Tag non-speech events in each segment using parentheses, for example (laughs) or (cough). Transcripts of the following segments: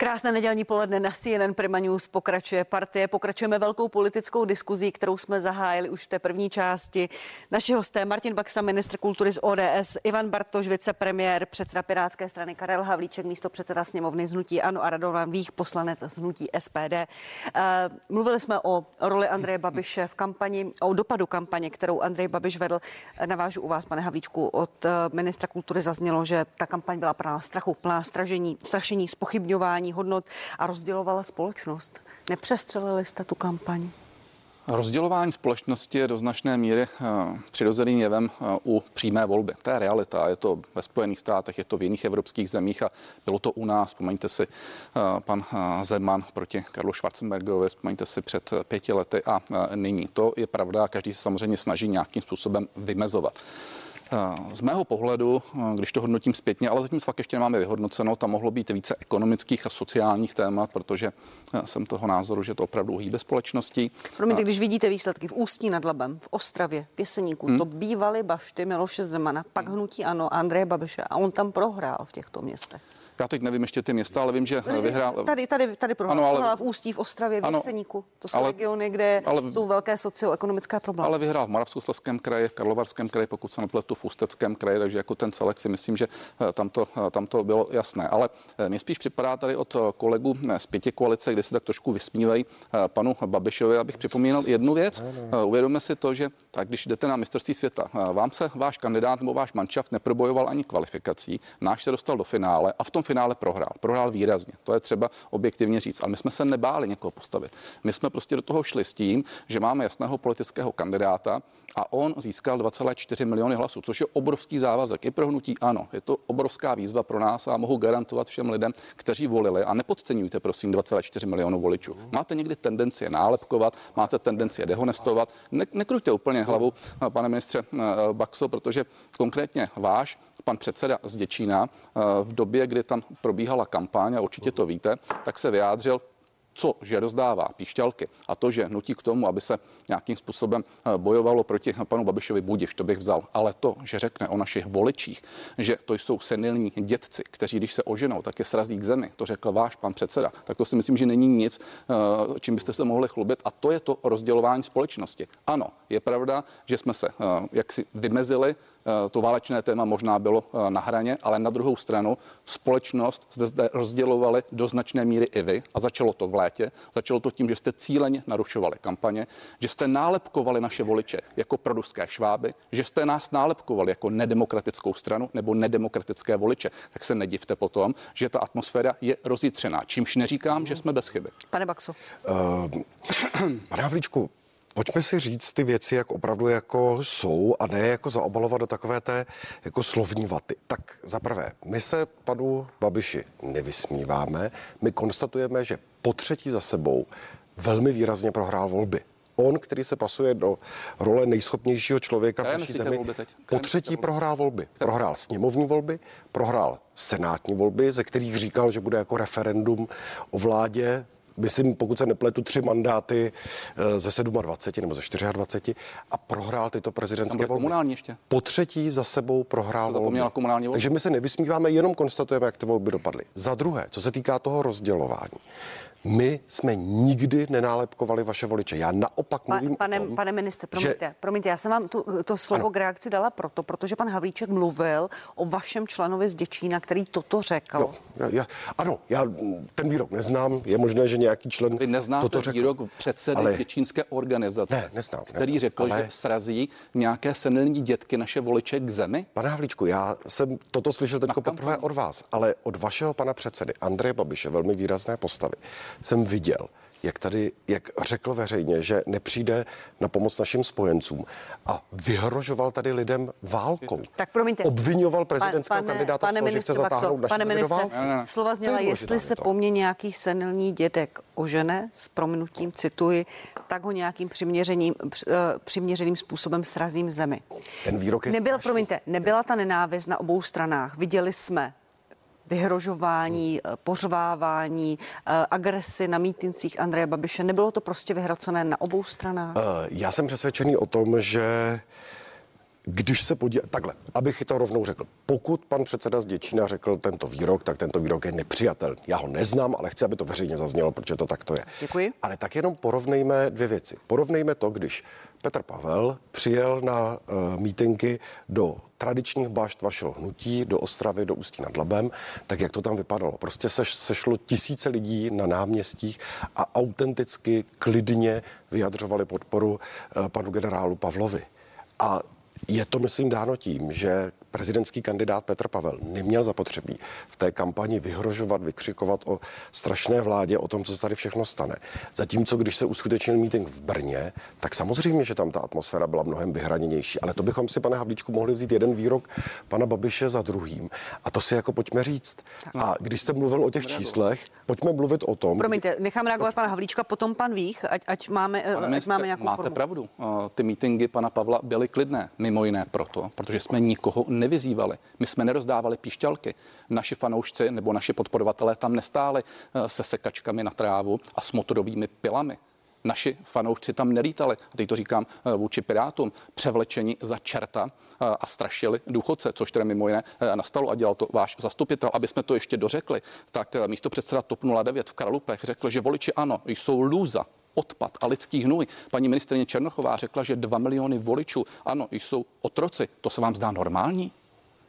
Krásné nedělní poledne na CNN Prima News pokračuje partie. Pokračujeme velkou politickou diskuzí, kterou jsme zahájili už v té první části. Naši hosté Martin Baxa, ministr kultury z ODS, Ivan Bartoš, vicepremiér, předseda Pirátské strany Karel Havlíček, místo předseda sněmovny z Hnutí Ano a Radovan Vích, poslanec z Hnutí SPD. Eh, mluvili jsme o roli Andreje Babiše v kampani, o dopadu kampaně, kterou Andrej Babiš vedl. Navážu u vás, pane Havlíčku, od eh, ministra kultury zaznělo, že ta kampaň byla plná strachu, plná stražení, strašení, spochybňování morální hodnot a rozdělovala společnost. Nepřestřelili jste tu kampaň? Rozdělování společnosti je do značné míry uh, přirozeným jevem uh, u přímé volby. To je realita. Je to ve Spojených státech, je to v jiných evropských zemích a bylo to u nás. Vzpomeňte si uh, pan Zeman proti Karlu Schwarzenbergovi, vzpomeňte si před pěti lety a nyní. To je pravda. Každý se samozřejmě snaží nějakým způsobem vymezovat. Eh, z mého pohledu, eh, když to hodnotím zpětně, ale zatím fakt ještě nemáme vyhodnoceno, tam mohlo být více ekonomických a sociálních témat, protože eh, jsem toho názoru, že to opravdu hýbe společností. Promiňte, když vidíte výsledky v Ústí nad Labem, v Ostravě, v Jeseníku, hmm. to bývaly bašty Miloše Zemana, pak hmm. hnutí ano, Andreje Babiše a on tam prohrál v těchto městech. Já teď nevím ještě ty města, ale vím, že vyhrál. Tady, tady, tady prohrál, ano, ale, v Ústí, v Ostravě, v ano, Jeseníku. To jsou ale, regiony, kde ale, jsou velké socioekonomické problémy. Ale vyhrál v Moravskoslezském kraji, v Karlovarském kraji, pokud se nepletu v Ústeckém kraji, takže jako ten celek si myslím, že eh, tam to, eh, tam to bylo jasné. Ale eh, mě spíš připadá tady od kolegu z pěti koalice, kde se tak trošku vysmívají panu Babišovi, abych připomínal jednu věc. Uvědomme si to, že tak když jdete na mistrovství světa, vám se váš kandidát nebo váš manšaft neprobojoval ani kvalifikací, náš se dostal do finále a v tom finále prohrál. Prohrál výrazně. To je třeba objektivně říct. Ale my jsme se nebáli někoho postavit. My jsme prostě do toho šli s tím, že máme jasného politického kandidáta a on získal 2,4 miliony hlasů, což je obrovský závazek. I pro hnutí ano. Je to obrovská výzva pro nás a mohu garantovat všem lidem, kteří volili. A nepodceňujte prosím 2,4 milionů voličů. Máte někdy tendenci je nálepkovat, máte tendenci je dehonestovat. Ne, nekrujte úplně hlavu, pane ministře eh, Baxo, protože konkrétně váš pan předseda z Děčína eh, v době, kdy tam probíhala kampaň, a určitě to víte, tak se vyjádřil co, že rozdává píšťalky a to, že nutí k tomu, aby se nějakým způsobem eh, bojovalo proti panu Babišovi, budiš, to bych vzal. Ale to, že řekne o našich voličích, že to jsou senilní dětci, kteří, když se oženou, tak je srazí k zemi, to řekl váš pan předseda, tak to si myslím, že není nic, eh, čím byste se mohli chlubit. A to je to rozdělování společnosti. Ano, je pravda, že jsme se jaksi vymezili to válečné téma možná bylo eh, na hraně, ale na druhou stranu společnost zde, zde rozdělovali do značné míry i vy a začalo to v létě. Začalo to tím, že jste cíleně narušovali kampaně, že jste nálepkovali naše voliče jako produské šváby, že jste nás nálepkovali jako nedemokratickou stranu nebo nedemokratické voliče. Tak se nedivte potom, že ta atmosféra je rozjitřená, čímž neříkám, že jsme bez chyby. Pane Baxu. Uh, (clears throat) pane Havlíčku, Pojďme si říct ty věci, jak opravdu jako jsou a ne jako zaobalovat do takové té jako slovní vaty. Tak za prvé, my se panu Babiši nevysmíváme, my konstatujeme, že po třetí za sebou velmi výrazně prohrál volby. On, který se pasuje do role nejschopnějšího člověka v naší zemi, po třetí prohrál volby. Prohrál sněmovní volby, prohrál senátní volby, ze kterých říkal, že bude jako referendum o vládě myslím, pokud se nepletu, tři mandáty eh, ze 27 nebo ze 24 a prohrál tyto prezidentské volby. Komunální ještě. Po třetí za sebou prohrál volby. komunální volby. Takže my se nevysmíváme, jenom konstatujeme, jak ty volby dopadly. Za druhé, co se týká toho rozdělování. My jsme nikdy nenálepkovali vaše voliče. Já naopak pa, mluvím pane, o tom, pane ministře, promiňte, že... promiňte, já jsem vám tu, to slovo ano. k reakci dala proto, protože pan Havlíček mluvil o vašem členovi z Děčína, který toto řekl. Jo, já, já, ano, já ten výrok neznám. Je možné, že nějaký člen Vy neznáte toto řekl. výrok předsedy ale... děčínské organizace, ne, neznám, který neznám, řekl, ale... že srazí nějaké senilní dětky naše voliče k zemi? Pane Havlíčku, já jsem toto slyšel teď poprvé od vás, ale od vašeho pana předsedy Andreje Babiše, velmi výrazné postavy jsem viděl, jak tady, jak řekl veřejně, že nepřijde na pomoc našim spojencům a vyhrožoval tady lidem válkou. Tak promiňte. Obvinoval prezidentského pane, kandidáta pane z toho, že chce zatáhnout naši Pane ministře, slova zněla, jestli se po mně nějaký senilní dědek ožene, s prominutím cituji, tak ho nějakým přiměřeným, eh, přiměřeným způsobem srazím zemi. Ten výrok je Nebyl, promiňte, nebyla ta nenávist na obou stranách. Viděli jsme vyhrožování, hmm. pořvávání, eh, agresy na mítincích Andreje Babiše. Nebylo to prostě vyhracené na obou stranách? Eh, já jsem přesvědčený o tom, že když se podívá, takhle, abych to rovnou řekl, pokud pan předseda z Děčína řekl tento výrok, tak tento výrok je nepřijatelný. Já ho neznám, ale chci, aby to veřejně zaznělo, protože to takto je. Děkuji. Ale tak jenom porovnejme dvě věci. Porovnejme to, když Petr Pavel přijel na uh, mítinky do tradičních bašt vašeho hnutí, do Ostravy, do Ústí nad Labem, tak jak to tam vypadalo. Prostě se, sešlo tisíce lidí na náměstích a autenticky, klidně vyjadřovali podporu uh, panu generálu Pavlovi. A je to, myslím, dáno tím, že prezidentský kandidát Petr Pavel neměl zapotřebí v té kampani vyhrožovat, vykřikovat o strašné vládě, o tom, co se tady všechno stane. Zatímco, když se uskutečnil meeting v Brně, tak samozřejmě, že tam ta atmosféra byla mnohem vyhraněnější. Ale to bychom si, pane Havlíčku, mohli vzít jeden výrok pana Babiše za druhým. A to si jako pojďme říct. A když jste mluvil o těch číslech, pojďme mluvit o tom. Promiňte, nechám reagovat pana Havlíčka, potom pan Vích, ať, ať máme, Pane ať máme nějakou máte formu. pravdu. Uh, Ty mítingy pana Pavla byly klidné, mimo jiné proto, protože jsme nikoho nevyzývali. My jsme nerozdávali píšťalky. Naši fanoušci nebo naši podporovatelé tam nestáli uh, se sekačkami na trávu a s motorovými pilami. Naši fanoušci tam nelítali, a teď to říkám uh, vůči Pirátům, převlečeni za čerta uh, a strašili důchodce, což tedy mimo jiné nastalo a dělal to váš zastupitel. Aby jsme to ještě dořekli, tak místo předseda TOP 09 v Kralupech řekl, že voliči ano, jsou lůza, odpad a lidský hnůj. Paní ministrině Černochová řekla, že 2 miliony voličů, ano, jsou otroci. To se vám zdá normální?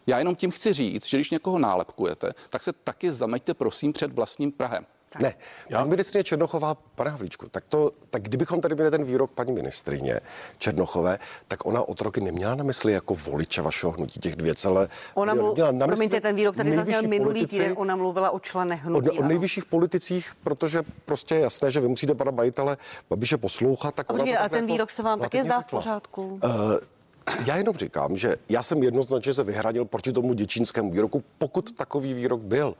Já jenom tím chci říct, že když někoho nálepkujete, tak se taky zameďte prosím před vlastním Prahem. Ne, paní ministrině Černochová, pane Havlíčku, tak, to, tak kdybychom tady měli ten výrok paní ministrině Černochové, tak ona otroky neměla na mysli jako voliče vašeho hnutí těch dvě celé. Ona mlu... měla na mysli Promiňte, ten výrok tady zazněl minulý politici, týden, ona mluvila o členech O, hnutí. o ano. nejvyšších politicích, protože prostě je jasné, že vy musíte pana majitele Babiše poslouchat. Tak A a tak ten jako výrok se vám taky relativně zdá v pořádku? Uh, já jenom říkám, že já jsem jednoznačně se vyhradil proti tomu děčínskému výroku, pokud takový výrok byl.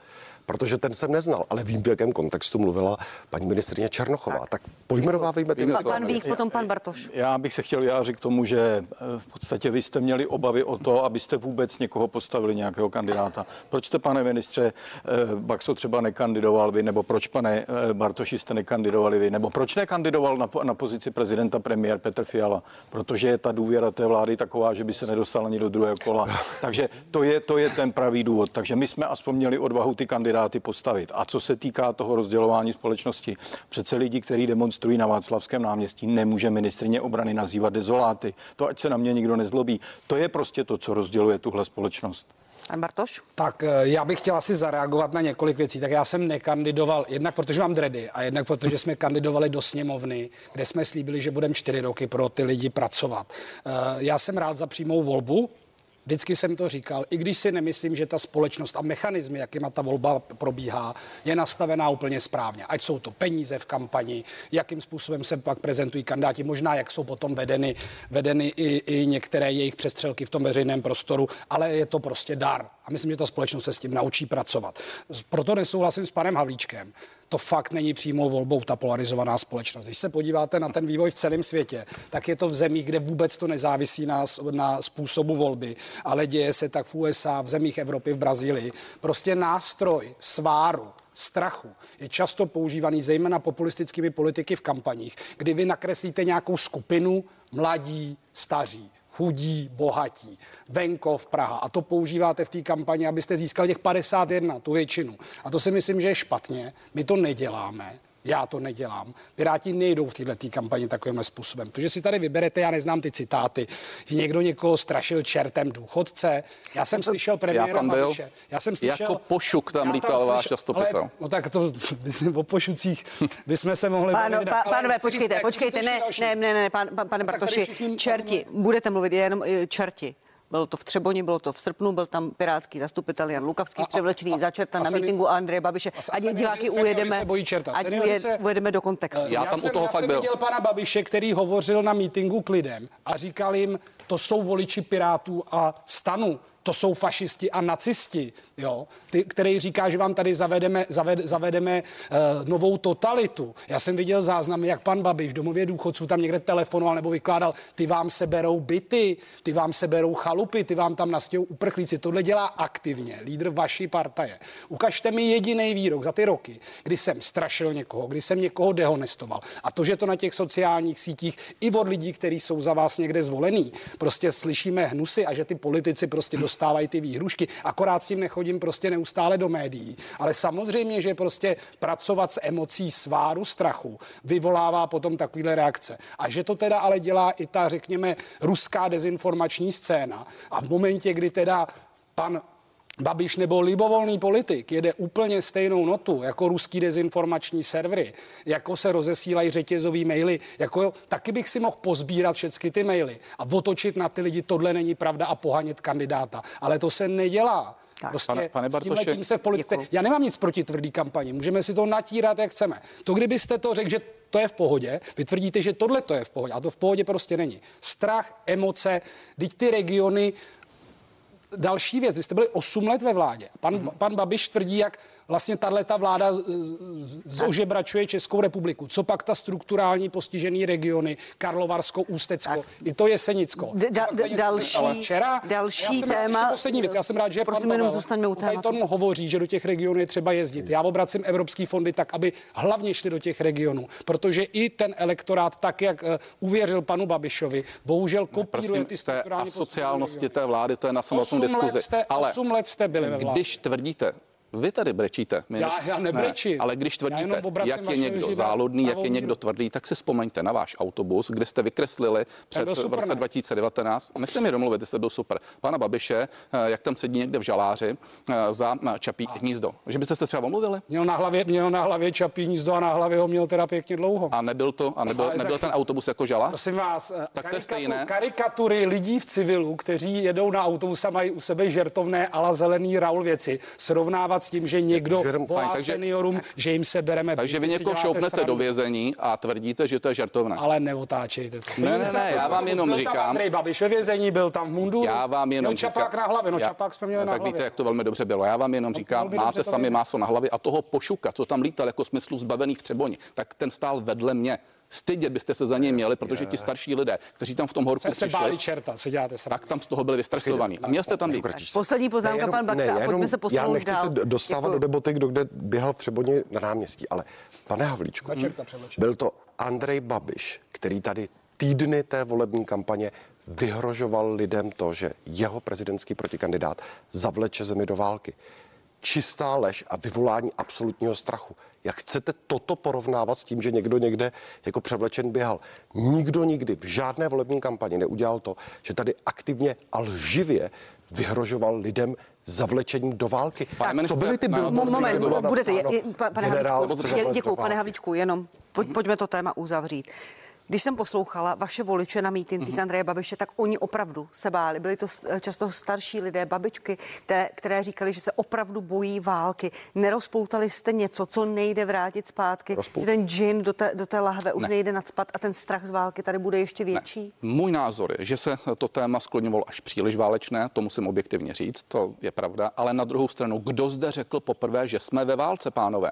Protože ten jsem neznal, ale vím, v jakém kontextu mluvila paní ministrině Černochová. Tak, tak pojmenovávejme ty. Pan Vích, potom pan Bartoš. Já bych se chtěl vyjádřit k tomu, že eh, v podstatě vy jste měli obavy o to, abyste vůbec někoho postavili, nějakého kandidáta. Proč jste, pane ministře eh, Baxo, třeba nekandidoval vy, nebo proč, pane eh, Bartoši, jste nekandidovali vy, nebo proč nekandidoval na, na pozici prezidenta premiér Petr Fiala? Protože je ta důvěra té vlády taková, že by se nedostal ani do druhého kola. Takže to je, to je ten pravý důvod. Takže my jsme aspoň měli odvahu ty kandidáty postavit. A co se týká toho rozdělování společnosti, přece lidi, kteří demonstrují na Václavském náměstí, nemůže ministrině obrany nazývat dezoláty. To ať se na mě nikdo nezlobí. To je prostě to, co rozděluje tuhle společnost. Pan Bartoš? Tak eh, já bych chtěl asi zareagovat na několik věcí. Tak já jsem nekandidoval, jednak protože mám dredy a jednak protože jsme kandidovali do sněmovny, kde jsme slíbili, že budeme čtyři roky pro ty lidi pracovat. Eh, Já jsem rád za přímou volbu, Vždycky jsem to říkal, i když si nemyslím, že ta společnost a mechanismy, jakýma ta volba probíhá, je nastavená úplně správně. Ať jsou to peníze v kampani, jakým způsobem se pak prezentují kandidáti, možná jak jsou potom vedeny, vedeny i, i některé jejich přestřelky v tom veřejném prostoru, ale je to prostě dar. A myslím, že ta společnost se s tím naučí pracovat. Proto nesouhlasím s panem Havlíčkem to fakt není přímou volbou ta polarizovaná společnost. Když se podíváte na ten vývoj v celém světě, tak je to v zemích, kde vůbec to nezávisí na, na způsobu volby, ale děje se tak v USA, v zemích Evropy, v Brazílii. Prostě nástroj sváru, strachu je často používaný zejména populistickými politiky v kampaních, kdy vy nakreslíte nějakou skupinu mladí, staří chudí, bohatí, venkov, Praha. A to používáte v té kampani, abyste získal těch 51, tu většinu. A to si myslím, že je špatně. My to neděláme. Já to nedělám. Piráti nejdou v této kampani takovýmhle způsobem. To, že si tady vyberete, já neznám ty citáty, že někdo někoho strašil čertem důchodce. Já jsem slyšel premiéra tam byl. Babiše. Já jsem slyšel, Jako pošuk tam Já lítal váš zastupitel. Ale, no tak to, (laughs) myslím, o pošucích bychom se mohli... Páno, ale pánové, počkejte, počkejte, ne, ne, ne, ne, pan, pan, pane Bartoši, čerti, budete mluvit jenom eh, čerti. Bylo to v Třeboni, bylo to v srpnu, byl tam pirátský zastupitel Jan Lukavský, A- převlečený a- za čerta a na mítingu Andreje Babiše. a- Ať diváky seniori ujedeme, se bojí čerta. ať se- ujedeme do kontextu. Já tam jsem, u toho já fakt jsem byl. viděl pana Babiše, který hovořil na mítinku k lidem a říkal jim, to jsou voliči Pirátů a stanu, to jsou fašisti a nacisti. Jo, ty, který říká, že vám tady zavedeme, zaved, zavedeme uh, novou totalitu. Já jsem viděl záznamy, jak pan Babiš v domově důchodců tam někde telefonoval nebo vykládal, ty vám seberou byty, ty vám seberou chalupy, ty vám tam nastěhou uprchlíci. Tohle dělá aktivně lídr vaší partaje. Ukažte mi jediný výrok za ty roky, kdy jsem strašil někoho, kdy jsem někoho dehonestoval. A to, že to na těch sociálních sítích i od lidí, kteří jsou za vás někde zvolený, prostě slyšíme hnusy a že ty politici prostě dostávají ty výhrušky. Akorát s tím nechodím prostě neustále do médií. Ale samozřejmě, že prostě pracovat s emocí sváru, strachu vyvolává potom takovéhle reakce. A že to teda ale dělá i ta, řekněme, ruská dezinformační scéna. A v momentě, kdy teda pan Babiš nebo libovolný politik jede úplně stejnou notu jako ruský dezinformační servery, jako se rozesílají řetězový maily, jako taky bych si mohl pozbírat všechny ty maily a otočit na ty lidi, tohle není pravda a pohanět kandidáta. Ale to se nedělá. Tak, prostě pane, pane Bartoše, s tím se v politice... Děkuju. Já nemám nic proti tvrdý kampani, můžeme si to natírat, jak chceme. To, kdybyste to řekl, že to je v pohodě, vy tvrdíte, že tohle to je v pohodě, a to v pohodě prostě není. Strach, emoce, teď ty regiony další věc, vy jste byli 8 let ve vládě. Pan, mm-hmm. pan Babiš tvrdí, jak vlastně tahle ta vláda zožebračuje Českou republiku. Co pak ta strukturální postižený regiony, Karlovarsko, Ústecko, tak. i to Jesenicko. Da, da, další, včera, další téma. Rád, poslední věc, já jsem rád, že prosím, pan Pavel, tady to hovoří, že do těch regionů je třeba jezdit. Já obracím evropský fondy tak, aby hlavně šli do těch regionů, protože i ten elektorát, tak jak uh, uvěřil panu Babišovi, bohužel kopíruje ty strukturální sociálnosti té vlády, to je na samotnou diskuzi. Jste, ale 8 let jste byli ve vládě. Když tvrdíte, vy tady brečíte. My, já, já nebrečím. Ne, ale když tvrdíte, jak je někdo záludný, jak je někdo tvrdý, tak si vzpomeňte na váš autobus, kde jste vykreslili před v roce 2019. Nechte mi domluvit, jste byl super. Pana Babiše, eh, jak tam sedí někde v žaláři eh, za čapí a. hnízdo. Že byste se třeba omluvili? Měl na hlavě, měl na hlavě čapí hnízdo a na hlavě ho měl teda pěkně dlouho. A nebyl to, a nebyl, nebyl ten autobus jako žalář? Prosím vás, eh, tak to je stejné. Karikatury lidí v civilu, kteří jedou na autobus a mají u sebe žertovné ala zelený Raul věci, srovnávat s tím, že někdo Jerem, volá takže, seniorům, že jim se bereme. Takže vy někoho šoupnete srandu. do vězení a tvrdíte, že to je žertovné. Ale neotáčejte to. Ne, ne, ne, já vám jenom říkám. Tam Andrej Babiš ve vězení byl tam v munduru. Já vám jenom říkám. čapák na hlavě, no já, čapák jsme měli no, na tak hlavě. víte, jak to velmi dobře bylo. Já vám jenom říkám, máte sami máso na hlavě a toho pošuka, co tam lítal jako smyslu zbavených v Třeboni, tak ten stál vedle mě. Stydět byste se za něj měli, protože ti starší lidé, kteří tam v tom horku se, přišli, se báli čerta, se děláte tak tam z toho byli vystresovaní. A měl jste tam být. Poslední poznámka, pan Baxa, a pojďme se posunout Já nechci dál. se dostávat Děkuju. do debaty, kdo kde běhal v Třeboně na náměstí, ale pane Havlíčku, byl to Andrej Babiš, který tady týdny té volební kampaně vyhrožoval lidem to, že jeho prezidentský protikandidát zavleče zemi do války. Čistá lež a vyvolání absolutního strachu. Jak chcete toto porovnávat s tím, že někdo někde jako převlečen běhal? Nikdo nikdy v žádné volební kampani neudělal to, že tady aktivně a lživě vyhrožoval lidem zavlečením do války. Tak, Co byly ty byl, Moment, budete, je, je, pane Havlíčku, děkuji, pane Havlíčku, jenom pojď, pojďme to téma uzavřít. Když jsem poslouchala vaše voliče na mítincích mm-hmm. Andreje Babiše, tak oni opravdu se báli. Byli to často starší lidé, babičky, které, které říkali, že se opravdu bojí války. Nerozpoutali jste něco, co nejde vrátit zpátky. Rozpout... Ten džin do té, do té lahve už ne. nejde nadspat a ten strach z války tady bude ještě větší. Ne. Můj názor je, že se to téma skloňovalo až příliš válečné, to musím objektivně říct, to je pravda. Ale na druhou stranu, kdo zde řekl poprvé, že jsme ve válce, pánové?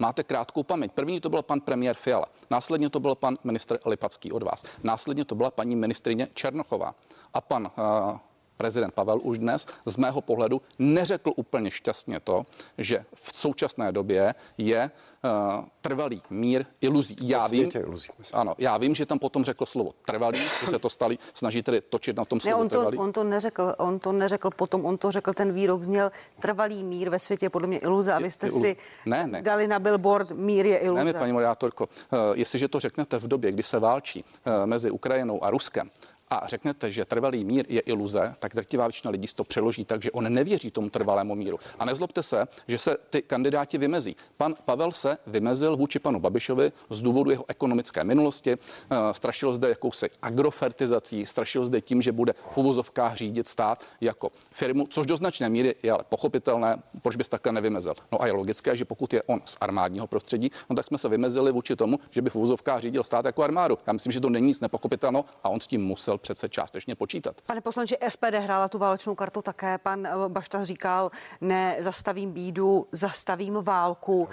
Máte krátkou paměť. První to byl pan premiér Fiala, následně to byl pan minister Lipacký od vás, následně to byla paní ministrině Černochová a pan uh, prezident Pavel už dnes z mého pohledu neřekl úplně šťastně to, že v současné době je uh, trvalý mír iluzí. Já vím, iluzí, ano, já vím, že tam potom řekl slovo trvalý, že se to stali, snaží tedy točit na tom slovu ne, on to, trvalý. On to neřekl, on to neřekl potom, on to řekl, ten výrok zněl trvalý mír ve světě, podle mě iluze a vy jste si ne, ne. dali na billboard mír je iluze. Ne, paní moderátorko, uh, jestliže to řeknete v době, kdy se válčí uh, mezi Ukrajinou a Ruskem, a řeknete, že trvalý mír je iluze, tak drtivá většina lidí to přeloží tak, že on nevěří tomu trvalému míru. A nezlobte se, že se ty kandidáti vymezí. Pan Pavel se vymezil vůči panu Babišovi z důvodu jeho ekonomické minulosti, eh, strašil zde jakousi agrofertizací, strašil zde tím, že bude v uvozovkách řídit stát jako firmu, což do značné míry je ale pochopitelné, proč bys takhle nevymezil. No a je logické, že pokud je on z armádního prostředí, no tak jsme se vymezili vůči tomu, že by v uvozovkách řídil stát jako armádu. Já myslím, že to není nic nepochopitelného a on s tím musel přece částečně počítat. Pane poslanče, SPD hrála tu válečnou kartu také. Pan eh, Bašta říkal, ne, zastavím bídu, zastavím válku.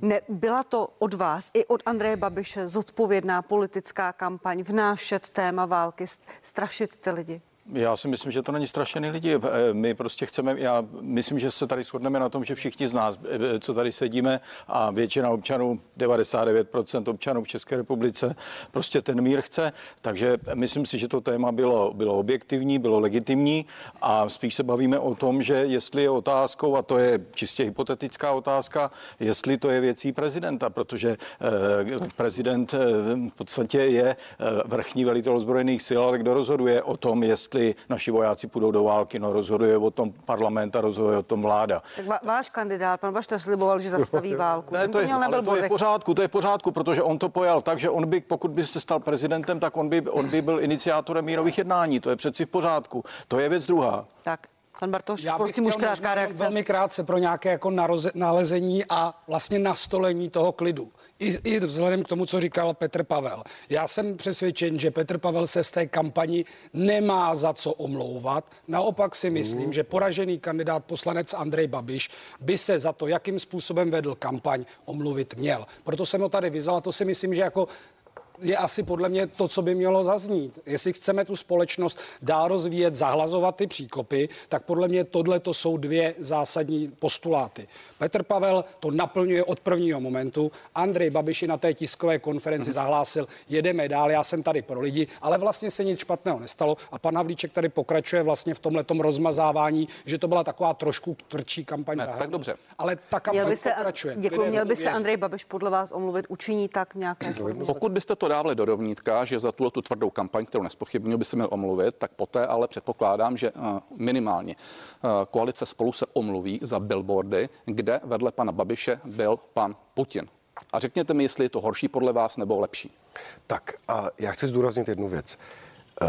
Ne, byla to od vás i od Andreje Babiše zodpovědná politická kampaň vnášet téma války, strašit ty lidi? Já si myslím, že to není strašený lidi. Eh, my prostě chceme, já myslím, že se tady shodneme na tom, že všichni z nás, eh, co tady sedíme a většina občanů, 99% občanů v České republice, prostě ten mír chce. Takže myslím si, že to téma bylo, bylo objektivní, bylo legitimní a spíš se bavíme o tom, že jestli je otázkou, a to je čistě hypotetická otázka, jestli to je věcí prezidenta, protože eh, prezident v podstatě je vrchní velitel zbrojených sil, ale kdo rozhoduje o tom, jestli jestli naši vojáci půjdou do války, no rozhoduje o tom parlament a rozhoduje o tom vláda. Tak va- váš kandidát, pan Bašta, sliboval, že zastaví (laughs) válku. Ne, to, je, ale to je v pořádku, to je v pořádku, protože on to pojal tak, že on by, pokud by se stal prezidentem, tak on by, on by byl iniciátorem mírových jednání. To je přeci v pořádku. To je věc druhá. Tak. Pan Bartoš, Já bych prosím, už krátká reakce. Velmi krátce pro nějaké jako naroze, nalezení a vlastně nastolení toho klidu. I, I vzhledem k tomu, co říkal Petr Pavel. Já jsem přesvědčen, že Petr Pavel se z té kampani nemá za co omlouvat. Naopak si myslím, mm. že poražený kandidát poslanec Andrej Babiš by se za to, jakým způsobem vedl kampaň, omluvit měl. Proto jsem ho tady vyzval a to si myslím, že jako je asi podle mě to, co by mělo zaznít. Jestli chceme tu společnost dál rozvíjet, zahlazovat ty příkopy, tak podle mě tohle to jsou dvě zásadní postuláty. Petr Pavel to naplňuje od prvního momentu. Andrej Babiši na té tiskové konferenci mm-hmm. zahlásil, jedeme dál, já jsem tady pro lidi, ale vlastně se nic špatného nestalo. A pan Havlíček tady pokračuje vlastně v tomhle rozmazávání, že to byla taková trošku tvrdší kampaň. Ne, tak dobře. Ale ta kampaň měl by se, pokračuje. Děkuji, měl by se Andrej Babiš podle vás omluvit, učiní tak nějaké Pokud byste to dávali do rovnítka, že za tuto tu tvrdou kampaň, kterou nespochybnil, by se měl omluvit, tak poté ale předpokládám, že eh, minimálně eh, koalice spolu se omluví za billboardy, kde vedle pana Babiše byl pan Putin. A řekněte mi, jestli je to horší podle vás nebo lepší. Tak a já chci zdůraznit jednu věc. Eh,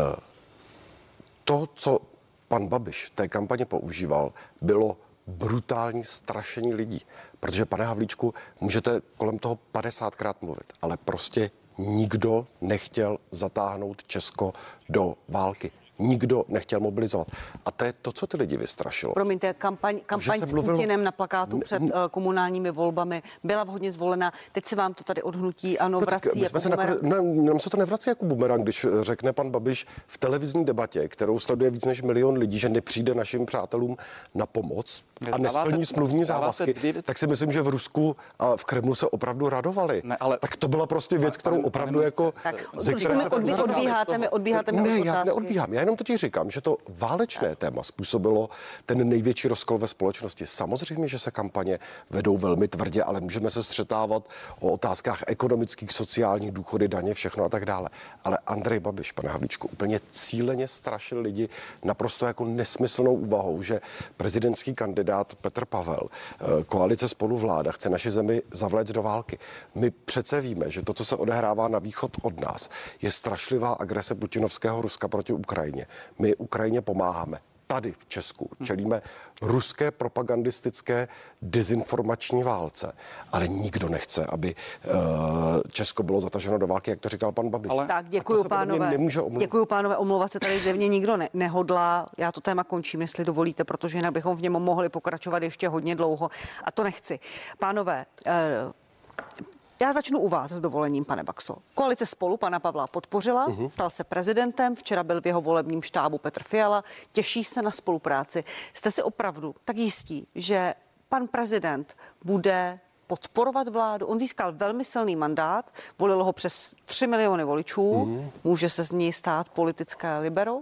to, co pan Babiš v té kampani používal, bylo brutální strašení lidí. Protože, pane Havlíčku, můžete kolem toho 50krát mluvit, ale prostě nikdo nechtěl zatáhnout Česko do války nikdo nechtěl mobilizovat. A to je to, co ty lidi vystrašilo. Promiňte, kampaň, kampaň s mluvil... Putinem na plakátu před uh, komunálními volbami byla vhodně zvolena. Teď se vám to tady odhnutí ano, no, vrací jako se nakonec, ne, nám se to nevrací jako bumerang, když řekne pan Babiš v televizní debatě, kterou sleduje víc než milion lidí, že nepřijde našim přátelům na pomoc a nesplní smluvní závazky, dvě... tak si myslím, že v Rusku a v Kremlu se opravdu radovali. Ne, ale... Tak to byla prostě věc, kterou opravdu jako... Tak, ze které se odbíháte mi, odbíháte mi Ne, já neodbíhám. Já jenom totiž říkám, že to válečné téma způsobilo ten největší rozkol ve společnosti. Samozřejmě, že se kampaně vedou velmi tvrdě, ale můžeme se střetávat o otázkách ekonomických, sociálních, důchody, daně, všechno a tak dále. Ale Andrej Babiš, pane Havlíčku, úplně cíleně strašil lidi naprosto jako nesmyslnou úvahou, že prezidentský kandidát Petr Pavel, eh, koalice spolu vláda, chce naši zemi zavléct do války. My přece víme, že to, co se odehrává na východ od nás, je strašlivá agrese putinovského Ruska proti Ukrajině. My Ukrajině pomáháme. Tady v Česku čelíme ruské propagandistické dezinformační válce, ale nikdo nechce, aby uh, Česko bylo zataženo do války, jak to říkal pan Babiš. Ale tak děkuji pánové. Děkuji pánové, omlouvat se tady zjevně nikdo ne, nehodlá. Já to téma končím, jestli dovolíte, protože jinak bychom v něm mohli pokračovat ještě hodně dlouho a to nechci. Pánové, uh, já začnu u vás s dovolením, pane Baxo. Koalice spolu pana Pavla podpořila, uh-huh. stal se prezidentem, včera byl v jeho volebním štábu Petr Fiala, těší se na spolupráci. Jste si opravdu tak jistí, že pan prezident bude podporovat vládu. On získal velmi silný mandát, volilo ho přes 3 miliony voličů, mm. může se z něj stát politické libero uh,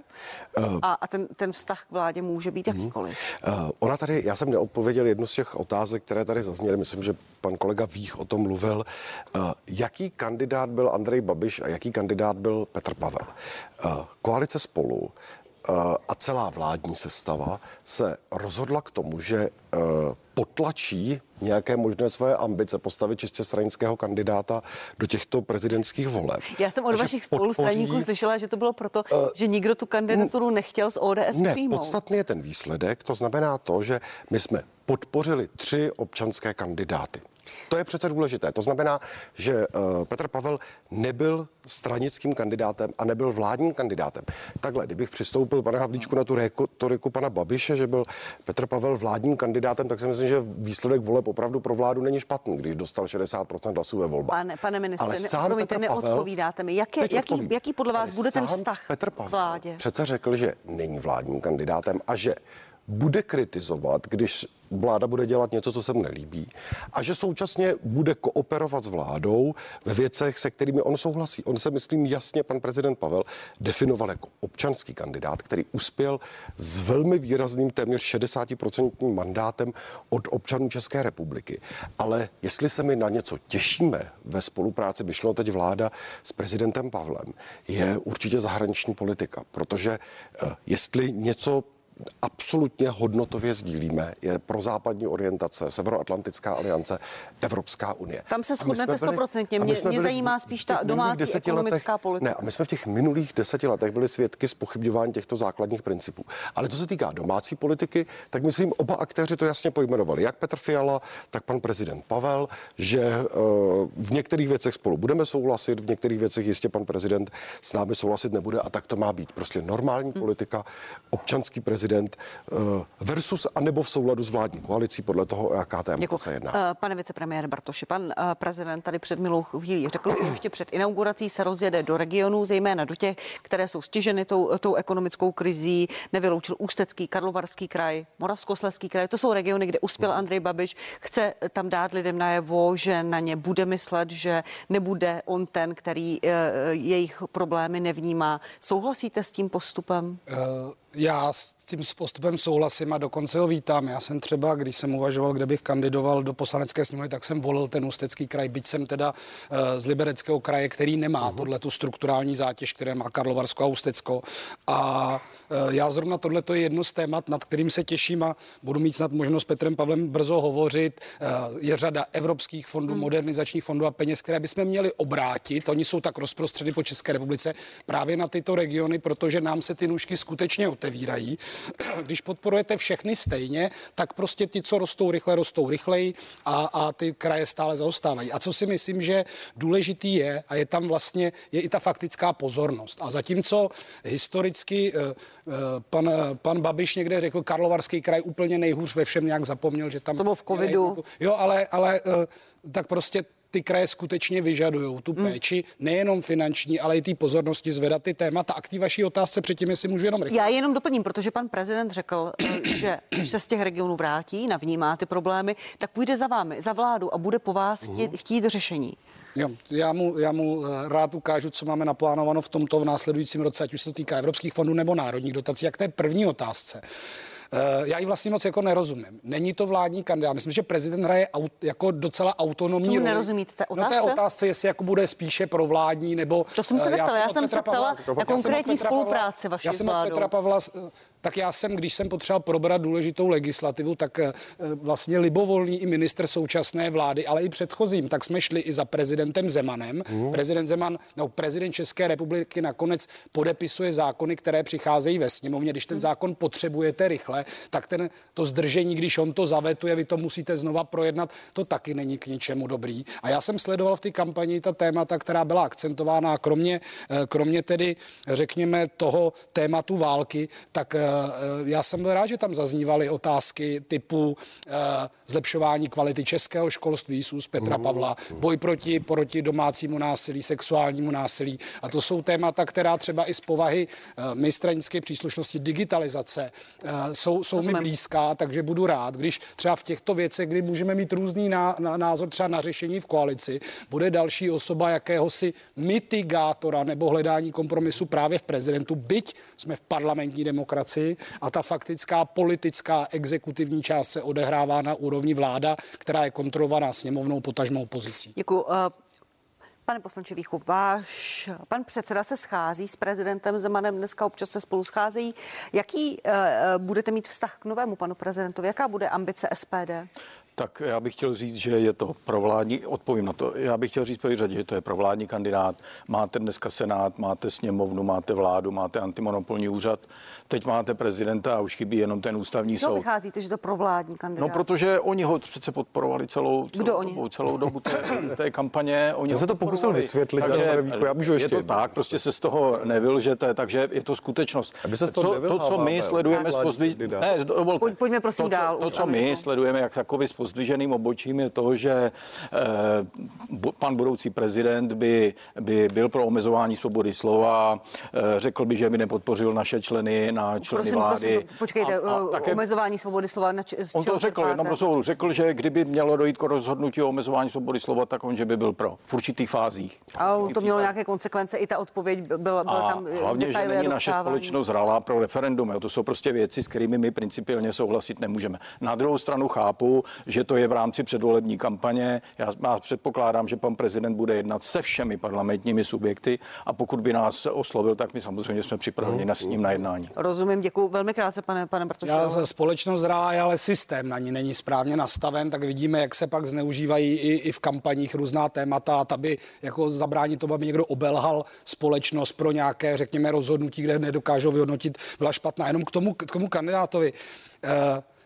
a, a ten, ten vztah k vládě může být mm. jakýkoliv. Uh, ona tady, já jsem neodpověděl jednu z těch otázek, které tady zazněly, myslím, že pan kolega Vích o tom mluvil. Uh, jaký kandidát byl Andrej Babiš a jaký kandidát byl Petr Pavel? Uh, koalice spolu a celá vládní sestava se rozhodla k tomu, že potlačí nějaké možné své ambice postavit čistě stranického kandidáta do těchto prezidentských voleb. Já jsem od vašich spolustraníků podpoří... slyšela, že to bylo proto, uh, že nikdo tu kandidaturu nechtěl z ODS ne, přijmout. podstatný je ten výsledek, to znamená to, že my jsme podpořili tři občanské kandidáty. To je přece důležité. To znamená, že uh, Petr Pavel nebyl stranickým kandidátem a nebyl vládním kandidátem. Takhle, kdybych přistoupil, pane Havlíčku, na tu retoriku pana Babiše, že byl Petr Pavel vládním kandidátem, tak si myslím, že výsledek voleb opravdu pro vládu není špatný, když dostal 60% hlasů ve volbách. Pane, pane ministře, Ale sám ne, Petr neodpovídáte mi. Jak je, jaký, jaký podle vás bude ten vztah Petr Pavel vládě? přece řekl, že není vládním kandidátem a že bude kritizovat, když vláda bude dělat něco, co se mu nelíbí a že současně bude kooperovat s vládou ve věcech, se kterými on souhlasí. On se, myslím, jasně pan prezident Pavel definoval jako občanský kandidát, který uspěl s velmi výrazným téměř 60% mandátem od občanů České republiky. Ale jestli se my na něco těšíme ve spolupráci, myšleno teď vláda s prezidentem Pavlem, je určitě zahraniční politika, protože eh, jestli něco absolutně hodnotově sdílíme, je pro západní orientace, Severoatlantická aliance, Evropská unie. Tam se shodnete stoprocentně. Mě, mě zajímá spíš ta domácí ekonomická letech, politika. Ne, a my jsme v těch minulých deseti letech byli svědky spochybňování těchto základních principů. Ale co se týká domácí politiky, tak myslím, oba aktéři to jasně pojmenovali. Jak Petr Fiala, tak pan prezident Pavel, že uh, v některých věcech spolu budeme souhlasit, v některých věcech jistě pan prezident s námi souhlasit nebude a tak to má být. Prostě normální hmm. politika, občanský prezident prezident eh, versus anebo v souladu s vládní koalicí podle toho, jaká téma se jedná. Eh, pane vicepremiér Bartoši, pan eh, prezident tady před milou chvílí řekl, že ještě před inaugurací se rozjede do regionů, zejména do těch, které jsou stiženy tou, tou ekonomickou krizí, nevyloučil Ústecký, Karlovarský kraj, Moravskoslezský kraj. To jsou regiony, kde uspěl Andrej Babiš. Chce tam dát lidem najevo, že na ně bude myslet, že nebude on ten, který jejich problémy nevnímá. Souhlasíte s tím postupem? Uh já s tím postupem souhlasím a dokonce ho vítám. Já jsem třeba, když jsem uvažoval, kde bych kandidoval do poslanecké sněmovny, tak jsem volil ten ústecký kraj, byť jsem teda uh, z libereckého kraje, který nemá uh-huh. tohle tu strukturální zátěž, které má Karlovarsko a Ústecko. A já zrovna tohle je jedno z témat, nad kterým se těším a budu mít snad možnost s Petrem Pavlem brzo hovořit. Uh, je řada evropských fondů, uh-huh. modernizačních fondů a peněz, které bychom měli obrátit. Oni jsou tak rozprostředy po České republice právě na tyto regiony, protože nám se ty nůžky skutečně otevírají. (clears throat) Když podporujete všechny stejně, tak prostě ti, co rostou rychle, rostou rychleji a, a ty kraje stále zaostávají. A co si myslím, že důležitý je, a je tam vlastně, je i ta faktická pozornost. A zatímco historicky eh, eh, pan, pan Babiš někde řekl, Karlovarský kraj úplně nejhůř ve všem nějak zapomněl, že tam... To bylo v covidu. Jo, ale, ale eh, tak prostě ty kraje skutečně vyžadují tu hmm. péči, hmm. nejenom finanční, ale i ty pozornosti zvedat ty témata. A k té vaší otázce předtím, jestli můžu jenom rychle. Já jenom doplním, protože pan prezident řekl, eh, že když se z těch regionů vrátí, navnímá ty problémy, tak půjde za vámi, za vládu a bude po vás chtít, hmm. chtít řešení. Jo, já mu, já mu eh, rád ukážu, co máme naplánováno v tomto v následujícím roce, ať už se to týká evropských fondů nebo národních dotací, jak té první otázce. Uh, já ji vlastně moc jako nerozumím. Není to vládní kandidát. Myslím, že prezident hraje aut, jako docela autonomní roli. nerozumíte té otázce? No té otázce, jestli jako bude spíše pro vládní nebo... To jsem se uh, já, já jsem se ptala na konkrétní spolupráci vaší Já jsem od Petra Pavla tak já jsem, když jsem potřeboval probrat důležitou legislativu, tak eh, vlastně libovolný i minister současné vlády, ale i předchozím, tak jsme šli i za prezidentem Zemanem. Mm. Prezident Zeman, no prezident České republiky nakonec podepisuje zákony, které přicházejí ve sněmovně. Když ten mhm. zákon potřebujete rychle, tak ten, to zdržení, když on to zavetuje, vy to musíte znova projednat, to taky není k ničemu dobrý. A já jsem sledoval v té kampani ta témata, která byla akcentována, a kromě, eh, kromě tedy, řekněme, toho tématu války, tak eh, Eh, já jsem byl rád, že tam zaznívaly otázky typu zlepšování kvality českého školství z Petra Pavla, boj proti, proti domácímu násilí, sexuálnímu násilí. A to jsou témata, která třeba i z povahy eh, mé stranické příslušnosti digitalizace jsou, jsou mi blízká, takže budu rád, když třeba v těchto věcech, kdy můžeme mít různý ná, názor třeba na řešení v koalici, bude další osoba jakéhosi mitigátora nebo hledání kompromisu právě v prezidentu, byť jsme v parlamentní demokracii, a ta faktická politická exekutivní část se odehrává na úrovni vláda, která je kontrolovaná sněmovnou potažmou opozicí. Děkuji. Eh, pane poslanče Víchu, váš pan předseda se schází s prezidentem Zemanem, dneska občas se spolu scházejí. Jaký uh, budete mít vztah k novému panu prezidentovi? Jaká bude ambice SPD? Tak já bych chtěl říct, že je to provládní, odpovím na to, já bych chtěl říct v řadě, že to je provládní kandidát. Máte dneska Senát, máte sněmovnu, máte vládu, máte antimonopolní úřad, teď máte prezidenta a už chybí jenom ten ústavní Z soud. vycházíte, že to provládní kandidát. No, protože oni ho přece podporovali celou, celou, Kdo oni? dobu, celou dobu té, té kampaně. Oni Já se to pokusil vysvětlit, takže ale Víku, já můžu je ještě to jednou. tak, prostě se z toho nevylžete, takže je to skutečnost. Aby se z toho to, to, co my sledujeme pozdvi... kandidát. ne, pojďme prosím to, co- dál To, co my sledujeme jak jakoby s pozdviženým obočím, je to, že eh, pan budoucí prezident by, by byl pro omezování svobody slova, eh, řekl by, že by nepodpořil naše členy na členy Prosím, vlády. prosím, počkejte, A- a uh, také- omezování svobody slova, na č- On to řekl jednom rozhovoru. Řekl, že kdyby mělo dojít k rozhodnutí o omezování svobody slova, tak on, že by byl pro v určitých fázích. A to mělo nějaké konsekvence, i ta odpověď byla, byla A tam eh, hlavně, že není naše společnost zralá pro referendum. Jo. To jsou prostě věci, s kterými my principiálně souhlasit nemůžeme. Na druhou stranu chápu, že to je v rámci předvolební kampaně. Já, já předpokládám, že pan prezident bude jednat se všemi parlamentními subjekty a pokud by nás oslovil, tak my samozřejmě jsme připraveni na s ním na jednání. Rozumím, děkuji velmi krátce, pane, pane Bartoši. Já za společnost zrá, ale systém na ní není správně nastaven, tak vidíme, jak se pak zneužívají i, i v kampaních různá témata, aby jako zabránit tomu, aby někdo obelhal společnost pro nějaké, řekněme, rozhodnutí, kde nedokážou vyhodnotit, byla špatná. Jenom k tomu, k tomu kandidátovi. Eh,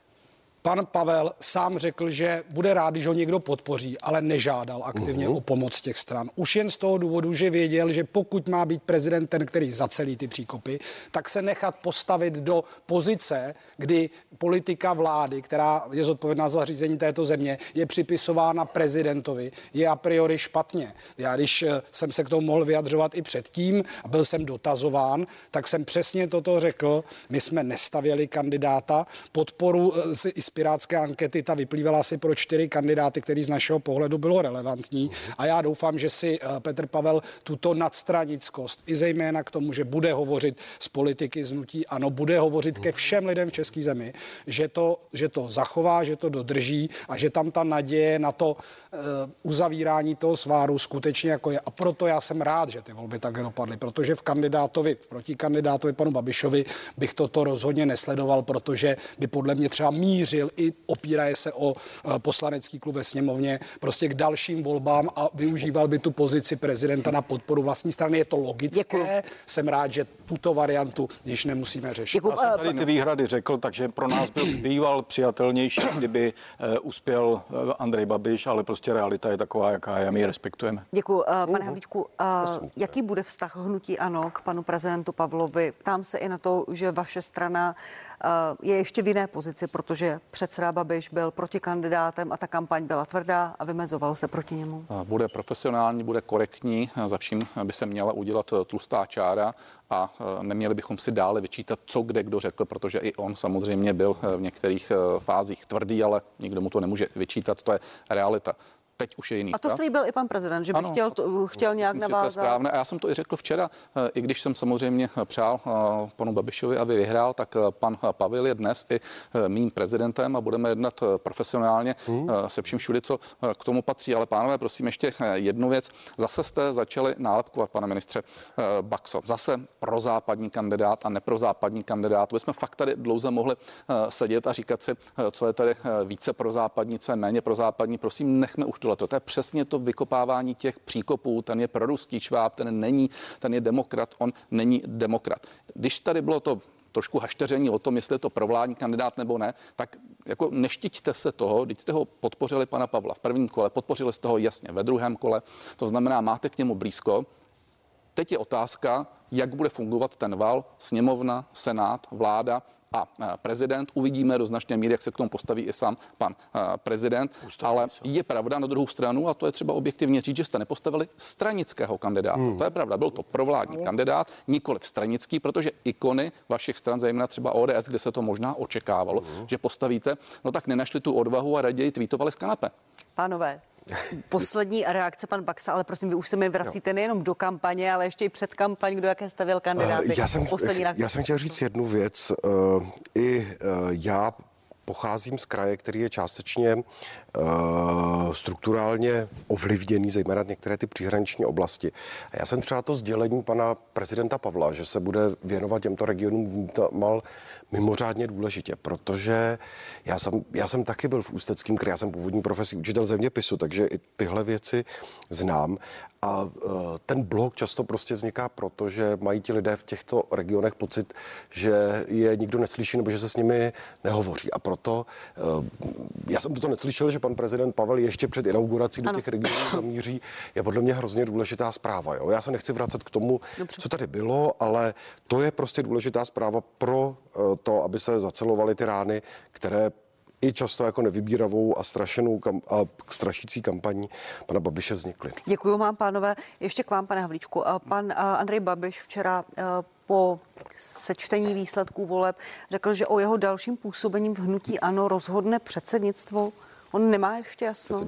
Pan Pavel sám řekl, že bude rád, když ho někdo podpoří, ale nežádal aktivně uh-huh. o pomoc těch stran. Už jen z toho důvodu, že věděl, že pokud má být prezident ten, který zacelí ty příkopy, tak se nechat postavit do pozice, kdy politika vlády, která je zodpovědná za řízení této země, je připisována prezidentovi, je a priori špatně. Já když eh, jsem se k tomu mohl vyjadřovat i předtím a byl jsem dotazován, tak jsem přesně toto řekl. My jsme nestavěli kandidáta, podporu eh, i pirátské ankety, ta vyplývala asi pro čtyři kandidáty, který z našeho pohledu bylo relevantní. A já doufám, že si eh, Petr Pavel tuto nadstranickost, i zejména k tomu, že bude hovořit z politiky znutí, ano, bude hovořit ke všem lidem v české zemi, že to, že to zachová, že to dodrží a že tam ta naděje na to uh, uzavírání toho sváru skutečně jako je. A proto já jsem rád, že ty volby tak dopadly, protože v kandidátovi, v protikandidátovi panu Babišovi bych toto rozhodně nesledoval, protože by podle mě třeba mířil i opíraje se o uh, poslanecký klub ve sněmovně prostě k dalším volbám a využíval by tu pozici prezidenta na podporu vlastní strany. Je to logické. Děkuju. Jsem rád, že tuto variantu již nemusíme řešit. Děkuji. Já jsem Eh, tady ty výhrady řekl, takže pro nás byl býval přijatelnější, kdyby eh, uspěl eh, Andrej Babiš, ale prostě realita je taková, jaká je, a my ji respektujeme. Děkuji. Uh, pane Havlíčku, uh, jaký bude vztah hnutí ANO k panu prezidentu Pavlovi? Ptám se i na to, že vaše strana uh, je ještě v jiné pozici, protože předseda Babiš byl protikandidátem a ta kampaň byla tvrdá a vymezoval se proti němu. Bude profesionální, bude korektní, za vším by se měla udělat eh, tlustá čára a eh, neměli bychom si dále vyčítat, co kde kdo řekl, protože i on samozřejmě byl eh, v některých eh, fázích tvrdý, ale nikdo mu to nemůže vyčítat, to je realita. Teď už je jiný A to stav. slíbil i pan prezident, že by Ano, chtěl, to, chtěl nějak Myslím si, že to je navázat. správné. A já jsem to i řekl včera, eh, i když jsem samozřejmě přál eh, panu Babišovi, aby vyhrál, tak eh, pan Pavel je dnes i eh, mým prezidentem a budeme jednat eh, profesionálně eh, se vším všude, co eh, k tomu patří. Ale pánové, prosím ještě eh, jednu věc. Zase jste začali nálepkovat, pane ministře eh, Baxo. Zase prozápadní kandidát a neprozápadní kandidát. My jsme fakt tady dlouze mohli eh, sedět a říkat si, eh, co je tady eh, více prozápadní, co je méně prozápadní. Prosím, nechme už tohle. To je přesně to vykopávání těch příkopů. Ten je proruský šváb, ten není, ten je demokrat, on není demokrat. Když tady bylo to trošku hašteření o tom, jestli je to provládní kandidát nebo ne, tak jako neštiťte se toho, když jste ho podpořili pana Pavla v prvním kole, podpořili jste ho jasně ve druhém kole, to znamená, máte k němu blízko. Teď je otázka, jak bude fungovat ten val, sněmovna, senát, vláda a eh, prezident. Uvidíme do značné míry, jak se k tomu postaví i sám pan eh, prezident. Ale je pravda na druhou stranu, a to je třeba objektivně říct, že jste nepostavili stranického kandidáta. Hmm. To je pravda, byl to provládní hmm. kandidát, nikoli stranický, protože ikony vašich stran, zejména třeba ODS, kde se to možná očekávalo, hmm. že postavíte, no tak nenašli tu odvahu a raději tweetovali z kanape. Pánové, poslední reakce pan Baxa, ale prosím, vy už se mi vracíte nejenom do kampaně, ale ještě i před kampaň, kdo jaké stavěl kandidáty. Eh, Já jsem, Poslední reakce. já jsem chtěl říct jednu věc. Eh, I eh, já pocházím z kraje, který je částečně uh, strukturálně ovlivněný, zejména některé ty příhraniční oblasti. A já jsem třeba to sdělení pana prezidenta Pavla, že se bude věnovat těmto regionům mal mimořádně důležitě, protože já jsem, já jsem taky byl v Ústeckém kraji, já jsem původní profesí učitel zeměpisu, takže i tyhle věci znám. A uh, ten blok často prostě vzniká proto, že mají ti lidé v těchto regionech pocit, že je nikdo neslyší nebo že se s nimi nehovoří. A proto uh, já jsem toto neslyšel, že pan prezident Pavel ještě před inaugurací do těch regionů zamíří, je podle mě hrozně důležitá zpráva. Jo? Já se nechci vracet k tomu, Dobře. co tady bylo, ale to je prostě důležitá zpráva pro uh, to, aby se zacelovaly ty rány, které i často jako nevybíravou a strašenou kam, a strašící kampaní pana Babiše vznikly. Děkuji vám, pánové. Ještě k vám, pane Havlíčku. Pan Andrej Babiš včera po sečtení výsledků voleb řekl, že o jeho dalším působením v hnutí ANO rozhodne předsednictvo On nemá ještě jasno.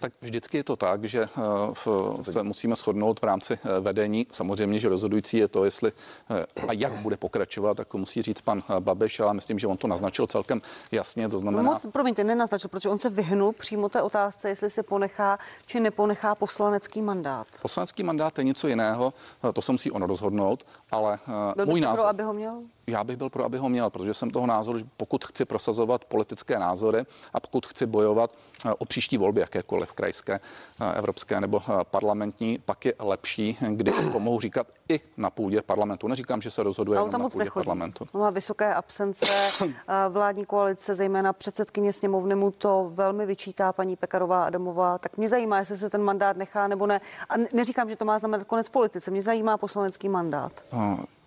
Tak vždycky je to tak, že eh, se musíme shodnout v rámci eh, vedení. Samozřejmě, že rozhodující je to, jestli eh, a jak bude pokračovat, tak to musí říct pan Babeš, ale myslím, že on to naznačil celkem jasně. To znamená. Moc, promiňte, nenaznačil, protože on se vyhnul přímo té otázce, jestli se ponechá či neponechá poslanecký mandát. Poslanecký mandát je něco jiného, to se musí on rozhodnout, ale Byl můj názor. Pro, aby ho měl? Já bych byl pro, aby ho měl, protože jsem toho názoru, že pokud chci prosazovat politické názory a pokud chci bojovat eh, o příští volby, jakékoliv krajské, eh, evropské nebo eh, parlamentní, pak je lepší, když to mohu říkat i na půdě parlamentu. Neříkám, že se rozhoduje jenom na půdě nechodí. parlamentu. Má vysoké absence (coughs) vládní koalice, zejména předsedkyně sněmovny mu to velmi vyčítá paní Pekarová Adamová. Tak mě zajímá, jestli se ten mandát nechá nebo ne. A neříkám, že to má znamenat konec politice. Mě zajímá poslanecký mandát.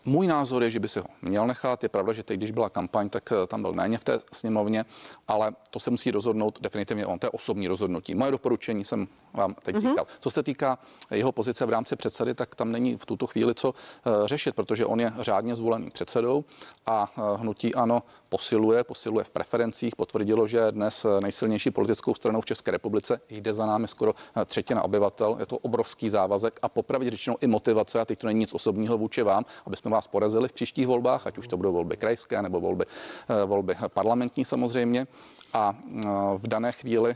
Můj názor je, že by si ho měl nechat. Je pravda, že teď, když byla kampaň, tak eh, tam byl méně v té sněmovně, ale to se musí rozhodnout definitivně on. To je osobní rozhodnutí. Moje doporučení jsem vám teď mm-hmm. říkal. Co se týká jeho pozice v rámci předsedy, tak tam není v tuto chvíli co uh, řešit, protože on je řádně zvolený předsedou a uh, hnutí ano posiluje, posiluje v preferencích. Potvrdilo, že dnes nejsilnější politickou stranou v České republice jde za námi skoro třetina obyvatel. Je to obrovský závazek a popravdě řečeno i motivace, a teď to není nic osobního vůči vám, aby jsme vás porazili v příštích volbách, ať už to budou volby krajské nebo volby, volby parlamentní samozřejmě a v dané chvíli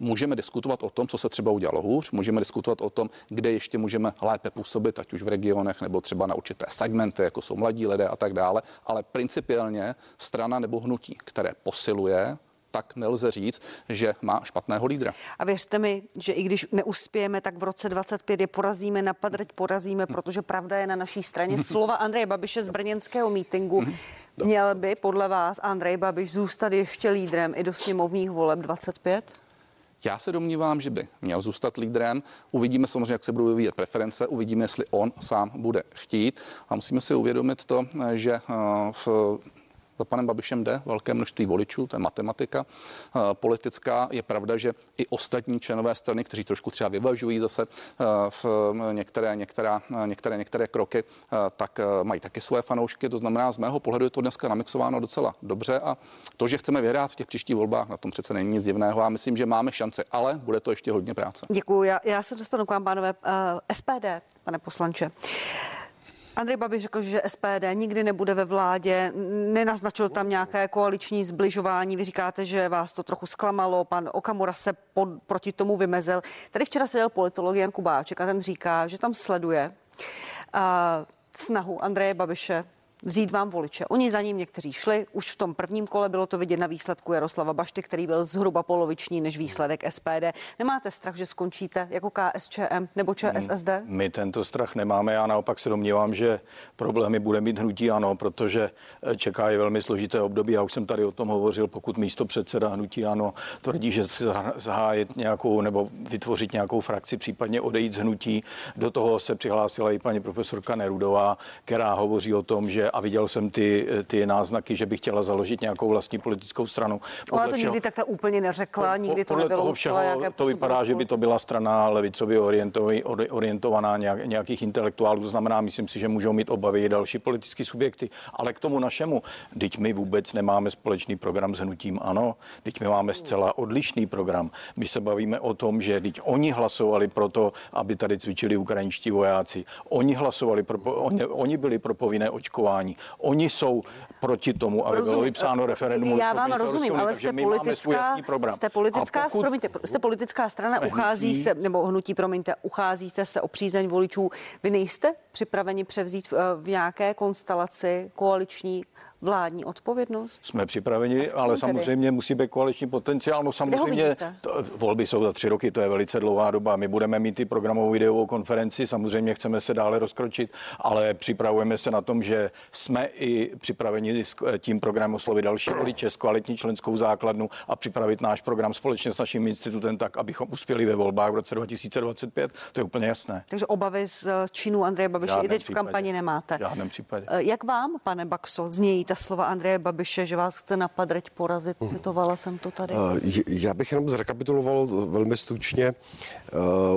můžeme diskutovat o tom, co se třeba udělalo hůř, můžeme diskutovat o tom, kde ještě můžeme lépe působit, ať už v regionech nebo třeba na určité segmenty, jako jsou mladí lidé a tak dále, ale principiálně strana nebo hnutí, které posiluje tak nelze říct, že má špatného lídra. A věřte mi, že i když neuspějeme, tak v roce 25 je porazíme, napadrť porazíme, hm. protože pravda je na naší straně. (laughs) Slova Andreje Babiše z brněnského mítingu. Hm. Měl by podle vás Andrej Babiš zůstat ještě lídrem i do sněmovních voleb 25? Já se domnívám, že by měl zůstat lídrem. Uvidíme samozřejmě, jak se budou vyvíjet preference, uvidíme, jestli on sám bude chtít. A musíme si uvědomit to, že eh, v za panem Babišem jde velké množství voličů, to je matematika eh, politická. Je pravda, že i ostatní členové strany, kteří trošku třeba vyvažují zase eh, v některé, některá, některé, některé kroky, tak mají taky své fanoušky. To znamená, z mého pohledu je to dneska namixováno docela dobře a to, že chceme vyhrát v těch příštích volbách, na tom přece není nic divného. A myslím, že máme šanci, ale bude to ještě hodně práce. Děkuji. Já, já se dostanu k vám, pánové. Uh, SPD, pane poslanče. Andrej Babiš řekl, že SPD nikdy nebude ve vládě, nenaznačil tam nějaké koaliční zbližování. Vy říkáte, že vás to trochu zklamalo, pan Okamura se pod, proti tomu vymezil. Tady včera seděl politolog Jan Kubáček a ten říká, že tam sleduje uh, snahu Andreje Babiše vzít vám voliče. Oni za ním někteří šli, už v tom prvním kole bylo to vidět na výsledku Jaroslava Bašty, který byl zhruba poloviční než výsledek SPD. Nemáte strach, že skončíte jako KSČM nebo ČSSD? My tento strach nemáme, já naopak se domnívám, že problémy bude mít hnutí ano, protože eh, čeká je velmi složité období. Já už jsem tady o tom hovořil, pokud místo předseda hnutí ano tvrdí, že zahájit nějakou nebo vytvořit nějakou frakci, případně odejít z hnutí. Do toho se přihlásila i paní profesorka Nerudová, která hovoří o tom, že a viděl jsem ty, ty náznaky, že by chtěla založit nějakou vlastní politickou stranu. Ona to všeho, nikdy takto úplně neřekla, nikdy to nebylo toho všeho, To vypadá, že by to byla strana levicově orientovaná nějakých intelektuálů, to znamená, myslím si, že můžou mít obavy i další politické subjekty, ale k tomu našemu, teď my vůbec nemáme společný program s hnutím ANO, teď my máme zcela odlišný program. My se bavíme o tom, že teď oni hlasovali pro to, aby tady cvičili ukrajinští vojáci. Oni hlasovali, pro, oni, oni byli pro povinné očkování hlasování. Oni jsou proti tomu, aby bylo vypsáno referendum. Já vám rozumím, ale jste politická, jste politická, pokud... promiňte, jste politická strana, uchází se, nebo hnutí, promiňte, ucházíte se o přízeň voličů. Vy nejste připraveni převzít v, v nějaké konstelaci koaliční vládní odpovědnost? Jsme připraveni, ale tedy? samozřejmě musí být koaliční potenciál. No samozřejmě to, volby jsou za tři roky, to je velice dlouhá doba. My budeme mít i programovou videovou konferenci, samozřejmě chceme se dále rozkročit, ale připravujeme se na tom, že jsme i připraveni s tím programem oslovit další voliče, kvalitní členskou základnu a připravit náš program společně s naším institutem tak, abychom uspěli ve volbách v roce 2025. To je úplně jasné. Takže obavy z činu Andreje Babiše i teď v kampani nemáte. V žádném případě. Eh, jak vám, pane Baxo, znějí ta slova Andreje Babiše, že vás chce napadreť porazit. Hmm. Citovala jsem to tady. Eh, já bych jenom zrekapituloval velmi stručně eh,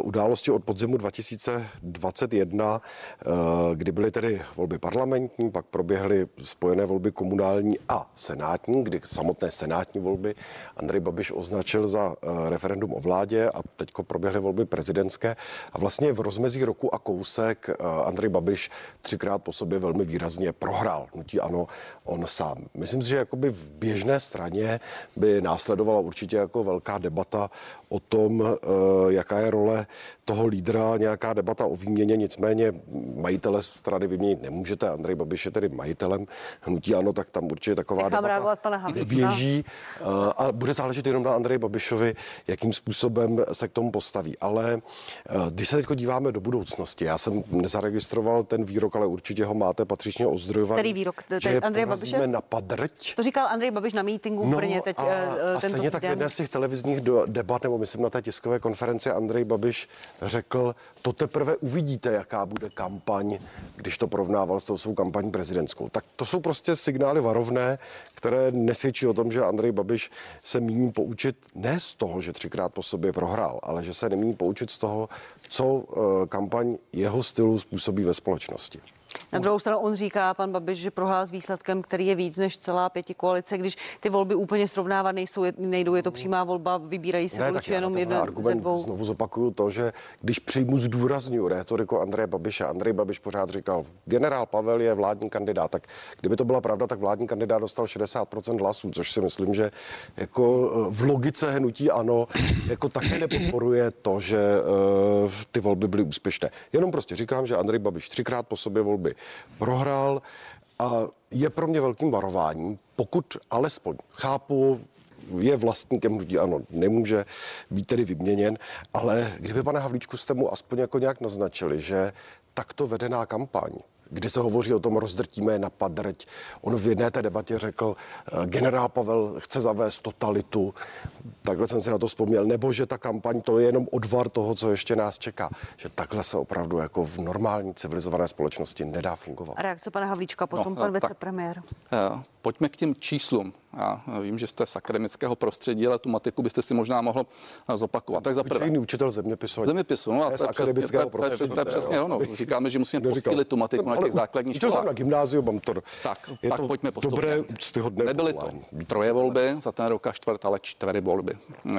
události od podzimu 2021, eh, kdy byly tedy volby parlamentní, pak proběhly spojené volby komunální a senátní, kdy samotné senátní volby Andrej Babiš označil za referendum o vládě a teďko proběhly volby prezidentské. A vlastně v rozmezí roku a kousek Andrej Babiš třikrát po sobě velmi výrazně prohrál. Nutí ano, on sám. Myslím si, že jakoby v běžné straně by následovala určitě jako velká debata o tom, eh, jaká je role toho lídra, nějaká debata o výměně, nicméně majitele strany vyměnit nemůžete. Andrej Babiš je tedy majitelem hnutí ano, tak tam určitě taková Nechám debata pana běží eh, a bude záležet jenom na Andrej Babišovi, jakým způsobem se k tomu postaví. Ale eh, když se teď díváme do budoucnosti, já jsem nezaregistroval ten výrok, ale určitě ho máte patřičně ozdrojovaný. Který výrok? Andrej Babiše? na padrť. To říkal Andrej Babiš na mítingu v no Brně teď a, a stejně tak jedné z těch televizních debat, nebo myslím na té tiskové konferenci Andrej Babiš řekl, to teprve uvidíte, jaká bude kampaň, když to porovnával s tou svou kampaní prezidentskou. Tak to jsou prostě signály varovné, které nesvědčí o tom, že Andrej Babiš se míní poučit ne z toho, že třikrát po sobě prohrál, ale že se nemíní poučit z toho, co eh, kampaň jeho stylu způsobí ve společnosti. Na druhou stranu on říká, pan Babiš, že prohrál s výsledkem, který je víc než celá pěti koalice, když ty volby úplně srovnávat nejsou, nejdou, je to přímá volba, vybírají se ne, voliči jenom jedna argument, ze dvou. Znovu zopakuju to, že když přijmu zdůraznuju rétoriku Andreje Babiše, Andrej Babiš pořád říkal, generál Pavel je vládní kandidát, tak kdyby to byla pravda, tak vládní kandidát dostal 60% hlasů, což si myslím, že jako eh, v logice hnutí ano, jako také nepodporuje to, že uh, ty volby byly úspěšné. Jenom prostě říkám, že Andrej Babiš třikrát po sobě volby volby prohrál a je pro mě velkým varováním, pokud alespoň chápu, je vlastníkem hnutí, ano, nemůže být tedy vyměněn, ale kdyby, pane Havlíčku, jste mu aspoň jako nějak naznačili, že takto vedená kampaň kdy se hovoří o tom rozdrtíme na padrť. On v jedné té debatě řekl, eh, generál Pavel chce zavést totalitu, takhle jsem si na to vzpomněl, nebo že ta kampaň to je jenom odvar toho, co ještě nás čeká. Že takhle se opravdu jako v normální civilizované společnosti nedá fungovat. A reakce pana Havlíčka, potom no, pan vicepremiér. Pojďme k těm číslům. Já vím, že jste z akademického prostředí, ale tu matiku byste si možná mohl eh, zopakovat. Tak za prvé. učitel zeměpisu. Zeměpisu, no a to je, přesně, to, je, to, je, to je přesně ono. (laughs) Říkáme, že musíme posílit tu matiku na těch základních školách. jsem na gymnáziu, mám to. Tak, tak pojďme postupně. Dobré, úctyhodné Nebyly to troje volby za ten rok a čtvrt, ale čtyři volby. Uh,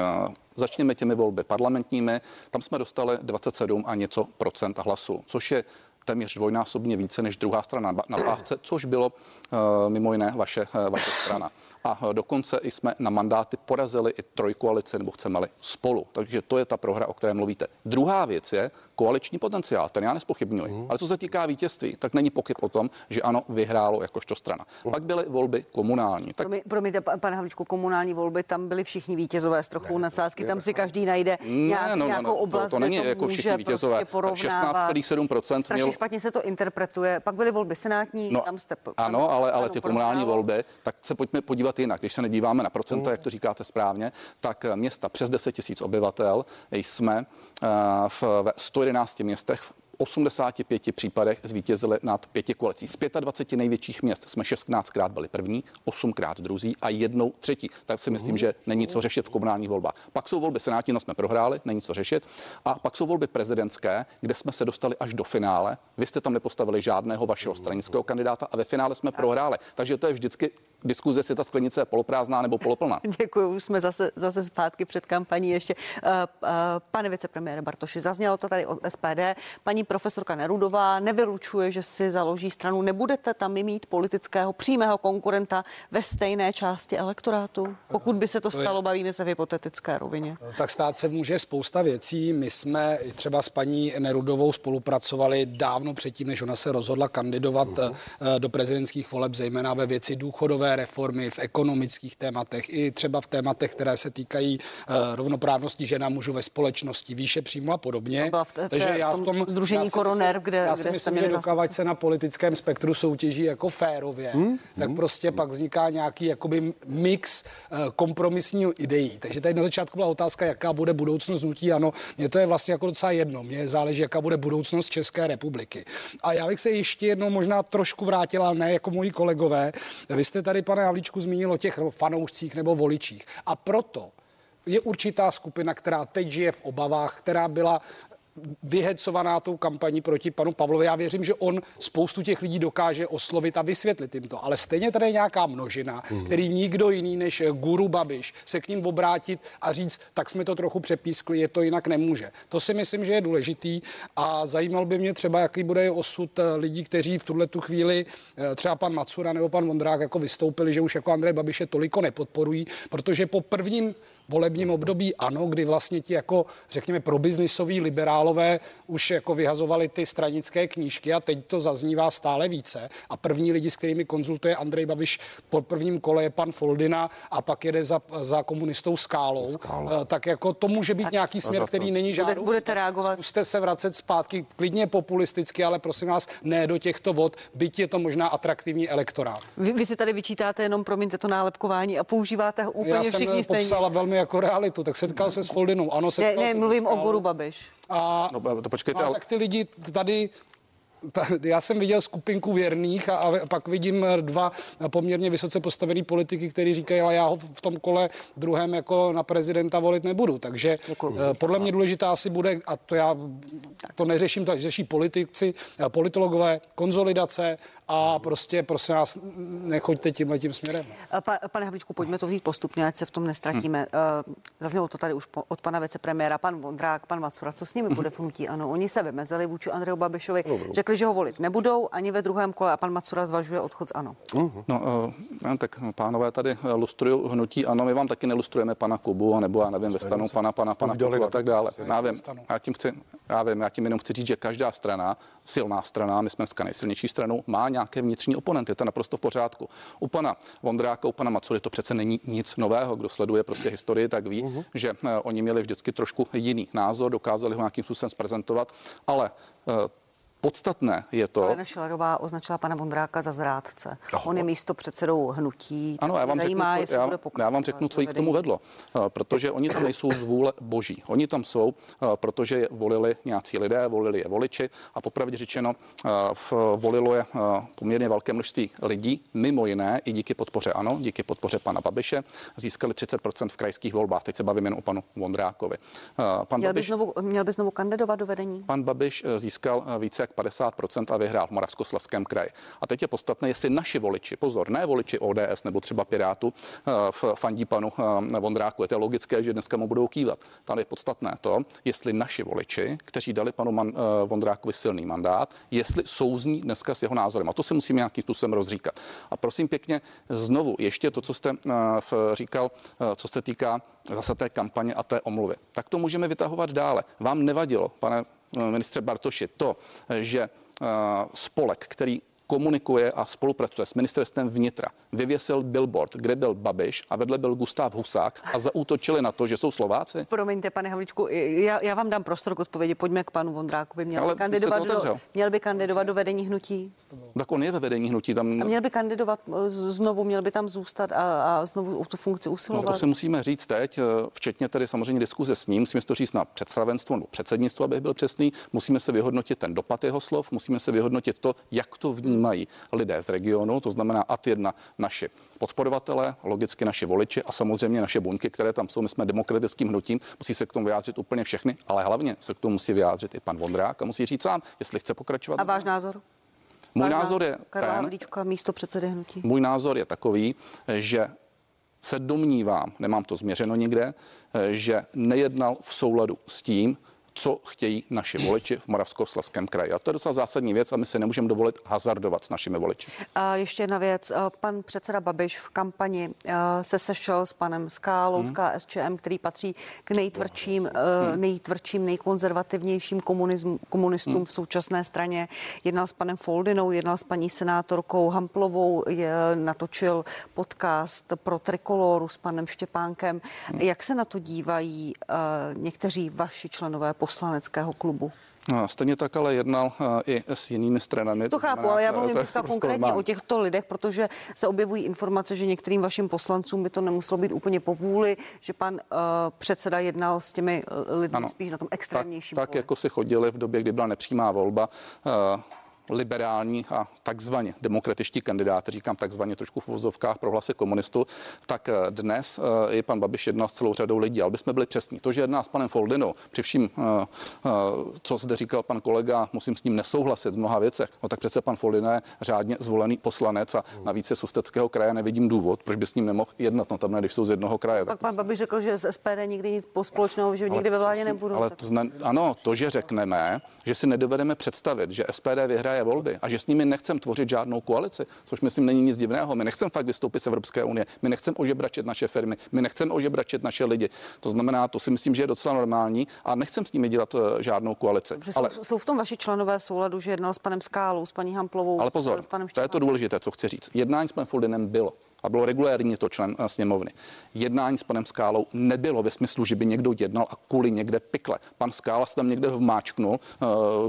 začněme těmi volby parlamentními. Tam jsme dostali 27 a něco procent hlasů, což je téměř dvojnásobně více než druhá strana na pávce, což bylo uh, mimo jiné vaše, uh, vaše strana a dokonce i jsme na mandáty porazili i trojkoalici, nebo chceme-li spolu. Takže to je ta prohra, o které mluvíte. Druhá věc je koaliční potenciál, ten já nespochybnuji. Mm. Ale co se týká vítězství, tak není pochyb o tom, že ano, vyhrálo jakožto strana. Mm. Pak byly volby komunální. Tak... Promiňte, pane Havličku, komunální volby, tam byli všichni vítězové s trochou nadsázky, tam si každý najde nějak, ne, no, nějakou no, oblast, to, to není to jako všichni vítězové. Prostě 16,7%. Strašně měl... špatně se to interpretuje. Pak byly volby senátní, no, tam jste... Ano, ale, ale ty komunální volby, tak se pojďme podívat jinak. Když se nedíváme na procenta, jak to říkáte správně, tak města přes 10 tisíc obyvatel jsme eh, v 111 městech 85 případech zvítězili nad pěti koalicí. Z 25 největších měst jsme 16krát byli první, 8krát druzí a jednou třetí. Tak si myslím, že není co řešit v komunálních volbách. Pak jsou volby senátní, no jsme prohráli, není co řešit. A pak jsou volby prezidentské, kde jsme se dostali až do finále. Vy jste tam nepostavili žádného vašeho stranického kandidáta a ve finále jsme prohráli. Takže to je vždycky diskuze, jestli ta sklenice je poloprázdná nebo poloplná. (laughs) Děkuji, už jsme zase, zase zpátky před kampaní ještě. Uh, uh, pane vicepremiére Bartoši, zaznělo to tady od SPD. Paní profesorka Nerudová nevylučuje, že si založí stranu. Nebudete tam mít politického přímého konkurenta ve stejné části elektorátu? Pokud by se to stalo, bavíme se v hypotetické rovině. Tak stát se může spousta věcí. My jsme třeba s paní Nerudovou spolupracovali dávno předtím, než ona se rozhodla kandidovat uh-huh. do prezidentských voleb, zejména ve věci důchodové reformy, v ekonomických tématech, i třeba v tématech, které se týkají uh, rovnoprávnosti žena mužů ve společnosti, výše příjmu a podobně. v, v, Takže já v tom združení Koroner, kde, já si kde myslím, že dokávat se na politickém spektru soutěží jako férově, hmm? tak hmm? prostě hmm. pak vzniká nějaký jakoby mix uh, kompromisního ideí. Takže tady na začátku byla otázka, jaká bude budoucnost nutí. Ano, mně to je vlastně jako docela jedno. Mně záleží, jaká bude budoucnost České republiky. A já bych se ještě jednou možná trošku vrátila, ne jako moji kolegové. Vy jste tady, pane Havlíčku, zmínil o těch fanoušcích nebo voličích. A proto je určitá skupina, která teď žije v obavách, která byla vyhecovaná tou kampaní proti panu Pavlovi. Já věřím, že on spoustu těch lidí dokáže oslovit a vysvětlit jim to. Ale stejně tady je nějaká množina, mm. který nikdo jiný než guru Babiš se k ním obrátit a říct, tak jsme to trochu přepískli, je to jinak nemůže. To si myslím, že je důležitý a zajímal by mě třeba, jaký bude osud eh, lidí, kteří v tuhle tu chvíli, eh, třeba pan Macura nebo pan Vondrák, jako vystoupili, že už jako Andrej Babiše toliko nepodporují, protože po prvním volebním období ano, kdy vlastně ti jako, řekněme, probiznisoví liberálové už jako vyhazovali ty stranické knížky a teď to zaznívá stále více. A první lidi, s kterými konzultuje Andrej Babiš po prvním kole je pan Foldina a pak jede za, za komunistou Skálou. Skála. Eh, tak jako to může být nějaký směr, který není žádný. Budete reagovat? Zkuste se vracet zpátky klidně populisticky, ale prosím vás, ne do těchto vod, byť je to možná atraktivní elektorát. Vy, vy si tady vyčítáte jenom, promiňte to nálepkování a používáte ho úplně Já jsem všichni popsala stejně. velmi jako realitu, tak setkal se s Foldinou. Ano, setkal ne, ne, mluvím o Guru Babiš. A, no, to počkejte, a ale... tak ty lidi tady (laughs) já jsem viděl skupinku věrných a, a pak vidím dva poměrně vysoce postavený politiky, kteří říkají, ale já ho v tom kole druhém jako na prezidenta volit nebudu. Takže Děkuji. Eh, podle mě důležitá asi bude, a to já to neřeším, to řeší politici, eh, politologové, konzolidace a prostě prosím vás, nechoďte tímhle tím směrem. Eh, pa, pane Havlíčku, pojďme to vzít postupně, ať se v tom nestratíme. Hmm. Zaznělo to tady už od pana vicepremiéra, pan Vondrák, pan Macura, co s nimi bude v hnutí? Ano, oni se vymezili vůči Andreju Babišovi, řekli, řekli, že ho volit nebudou ani ve druhém kole a pan Macura zvažuje odchod z ANO. Uh-huh. No, uh, tak pánové tady lustrují hnutí ANO, my vám taky nelustrujeme pana Kubu, nebo já nevím, ve stanu pana, pana, pana Kubu a tak dále. Já vím, já tím chci, já vím, já tím jenom chci říct, že každá strana, silná strana, my jsme dneska nejsilnější stranou, má nějaké vnitřní oponenty, to je naprosto v pořádku. U pana Vondráka, u pana Macury to přece není nic nového. Kdo sleduje prostě historii, tak ví, uh-huh. že uh, oni měli vždycky trošku jiný názor, dokázali ho nějakým způsobem zprezentovat, ale uh, Podstatné je to. Alena Šilerová označila pana Vondráka za zrádce. Oh. On je místo předsedou hnutí. Ano, já vám zajímá, řeknu, já, já vám řeknu, co jich k tomu vedlo. Eh, protože oni tam nejsou z vůle boží. Oni tam jsou, eh, protože je volili nějací lidé, volili je voliči a popravdě řečeno eh, volilo je poměrně velké množství lidí, mimo jiné i díky podpoře ano, díky podpoře pana Babiše, získali 30% v krajských volbách. Teď se bavím jen o panu Vondrákovi. Pan měl, Babiš, by znovu, měl by znovu kandidovat do vedení? Pan Babiš získal více jak 50% a vyhrál v Moravskoslezském kraji. A teď je podstatné, jestli naši voliči, pozor, ne voliči ODS nebo třeba Pirátu eh, v fandí panu eh, Vondráku, je to logické, že dneska mu budou kývat. Tady je podstatné to, jestli naši voliči, kteří dali panu Man, eh, Vondrákovi silný mandát, jestli souzní dneska s jeho názorem. A to si musíme nějakým způsobem rozříkat. A prosím pěkně, znovu ještě to, co jste říkal, co se týká zase té kampaně a té omluvy. Tak to můžeme vytahovat dále. Vám nevadilo, pane ministře Bartoši, to, že eh, spolek, který komunikuje a spolupracuje s ministerstvem vnitra. Vyvěsil billboard, kde byl Babiš a vedle byl Gustav Husák a zaútočili na to, že jsou Slováci? Promiňte, pane Havličku, já, já vám dám prostor k odpovědi. Pojďme k panu Vondrákovi. Měl, by kandidovat, do, měl by kandidovat do vedení hnutí? Tak on je ve vedení hnutí. Tam... A měl by kandidovat eh, znovu, měl by tam zůstat a, a znovu o tu funkci usilovat? No, to si musíme říct teď, eh, včetně tedy samozřejmě diskuze s ním. Musíme to říct na představenstvo nebo předsednictvo, abych byl přesný. Musíme se vyhodnotit ten dopad jeho slov, musíme se vyhodnotit to, jak to vnímá mají lidé z regionu, to znamená AT 1 naši podporovatele, logicky naši voliči a samozřejmě naše buňky, které tam jsou. My jsme demokratickým hnutím, musí se k tomu vyjádřit úplně všechny, ale hlavně se k tomu musí vyjádřit i pan Vondrák a musí říct sám, jestli chce pokračovat. A váš názor? Můj Karla- názor je Karla ten, Havlíčka, místo předsedy hnutí. můj názor je takový, že se domnívám, nemám to změřeno nikde, že nejednal v souladu s tím, co chtějí naši voliči v Moravskoslezském kraji. A to je docela zásadní věc a my si nemůžeme dovolit hazardovat s našimi voliči. A ještě jedna věc. Pan předseda Babiš v kampani se sešel s panem Skálou Hmm. z KSČM, který patří k nejtvrdším, eh, nejtvrdším nejkonzervativnějším komunism, komunistům Hmm. v současné straně. Jednal s panem Foldinou, jednal s paní senátorkou Hamplovou, je, natočil podcast pro Trikoloru s panem Štěpánkem. Hmm. Jak se na to dívají někteří vaši členové poslaneckého klubu? No, Stejně tak ale jednal eh, i s jinými stranami. To chápu, ale já mluvím teďka prostě konkrétně normální. o těchto lidech, protože se objevují informace, že některým vašim poslancům by to nemuselo být úplně po vůli, že pan uh, předseda jednal s těmi eh, lidmi Ano. spíš na tom tak, extrémnějším tak poli. jako si chodili v době, kdy byla nepřímá volba, eh, liberální a takzvaně demokratičtí kandidáti, říkám takzvaně trošku v vozovkách pro hlasy komunistů, tak eh, dnes eh, i pan Babiš jednal s celou řadou lidí, ale bychom byli přesní. To, že jedná s panem Foldinou, při vším, eh, co zde říkal pan kolega, musím s ním nesouhlasit v mnoha věcech, no tak přece pan Foldina je řádně zvolený poslanec a navíc je z Ústeckého kraje, nevidím důvod, proč by s ním nemohl jednat, no tam ne, když jsou z jednoho kraje. Pak pan Babiš řekl, že z SPD nikdy nic po společného, že nikdy ve vládě nebudou. Ale tak- to zna, ano, to, že řekneme, že si nedovedeme představit, že SPD vyhraje volby a že s nimi nechcem tvořit žádnou koalici, což myslím není nic divného. My nechcem fakt vystoupit z Evropské unie, my nechcem ožebračit naše firmy, my nechcem ožebračit naše lidi. To znamená, to si myslím, že je docela normální a nechcem s nimi dělat eh, žádnou koalici. Že Ale, jsou, jsou v tom vaši členové v souladu, že jednal s panem Skálou, s paní Hamplovou, ale s- pozor, s panem to je to důležité, co chci říct. Jednání s panem Foldinem bylo a bylo regulérní to člen eh, sněmovny. Jednání s panem Skálou nebylo ve smyslu, že by někdo jednal a kvůli někde pikle. Pan Skála se tam někde vmáčknul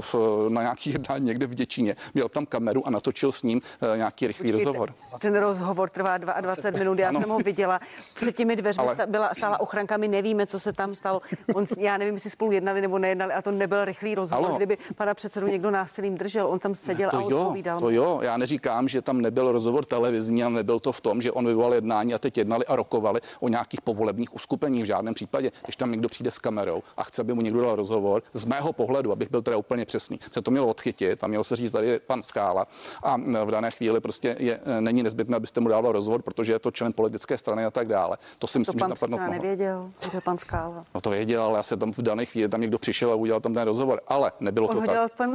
v, na nějaký (laughs) jednání někde v Děčíně, měl tam kameru a natočil s ním nějaký rychlý Počkejte, rozhovor. Ten rozhovor trvá 22 minut, já Ano. jsem ho viděla. Před těmi dveřmi Ale- byla, stála ochranka, my nevíme, co se tam stalo. On, já nevím, jestli spolu jednali nebo nejednali, a to nebyl rychlý rozhovor, Ano. kdyby pana předsedu někdo násilím držel. On tam seděl a To jo, odpovídal. to jo, já neříkám, že tam nebyl rozhovor televizní a nebyl to v tom, že on vyvolal jednání a teď jednali a rokovali o nějakých povolebních uskupeních v žádném případě. Když tam někdo přijde s kamerou a chce, aby mu někdo dal rozhovor, z mého pohledu, abych byl teda úplně přesný, se to mělo odchytit a mělo se říct, tady je pan Skála a v dané chvíli prostě je, není nezbytné, abyste mu dával rozhovor, protože je to člen politické strany a tak dále. To si To myslím, že pan napadnout předseda mohlo. nevěděl, že pan Skála. No to věděl, ale já se tam v dané chvíli tam někdo přišel a udělal tam ten rozhovor, ale nebylo On to tak. pan...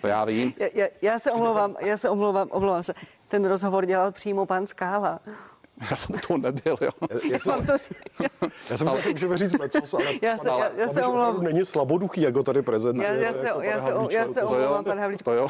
To já vím. (laughs) Já, já, já se omlouvám, já se omlouvám, omlouvám se. Ten rozhovor dělal přímo pan Skála. (laughs) Já jsem u toho nebyl, jo. Já jsem, Vám to říct. (laughs) já jsem že můžeme říct lecos, ale Já se- já- já se omlouvám. není slaboduchý, jako tady prezentuje. Já, já, se, jako já, se, já to se si- omlouvám, pan Havlíček. To jo.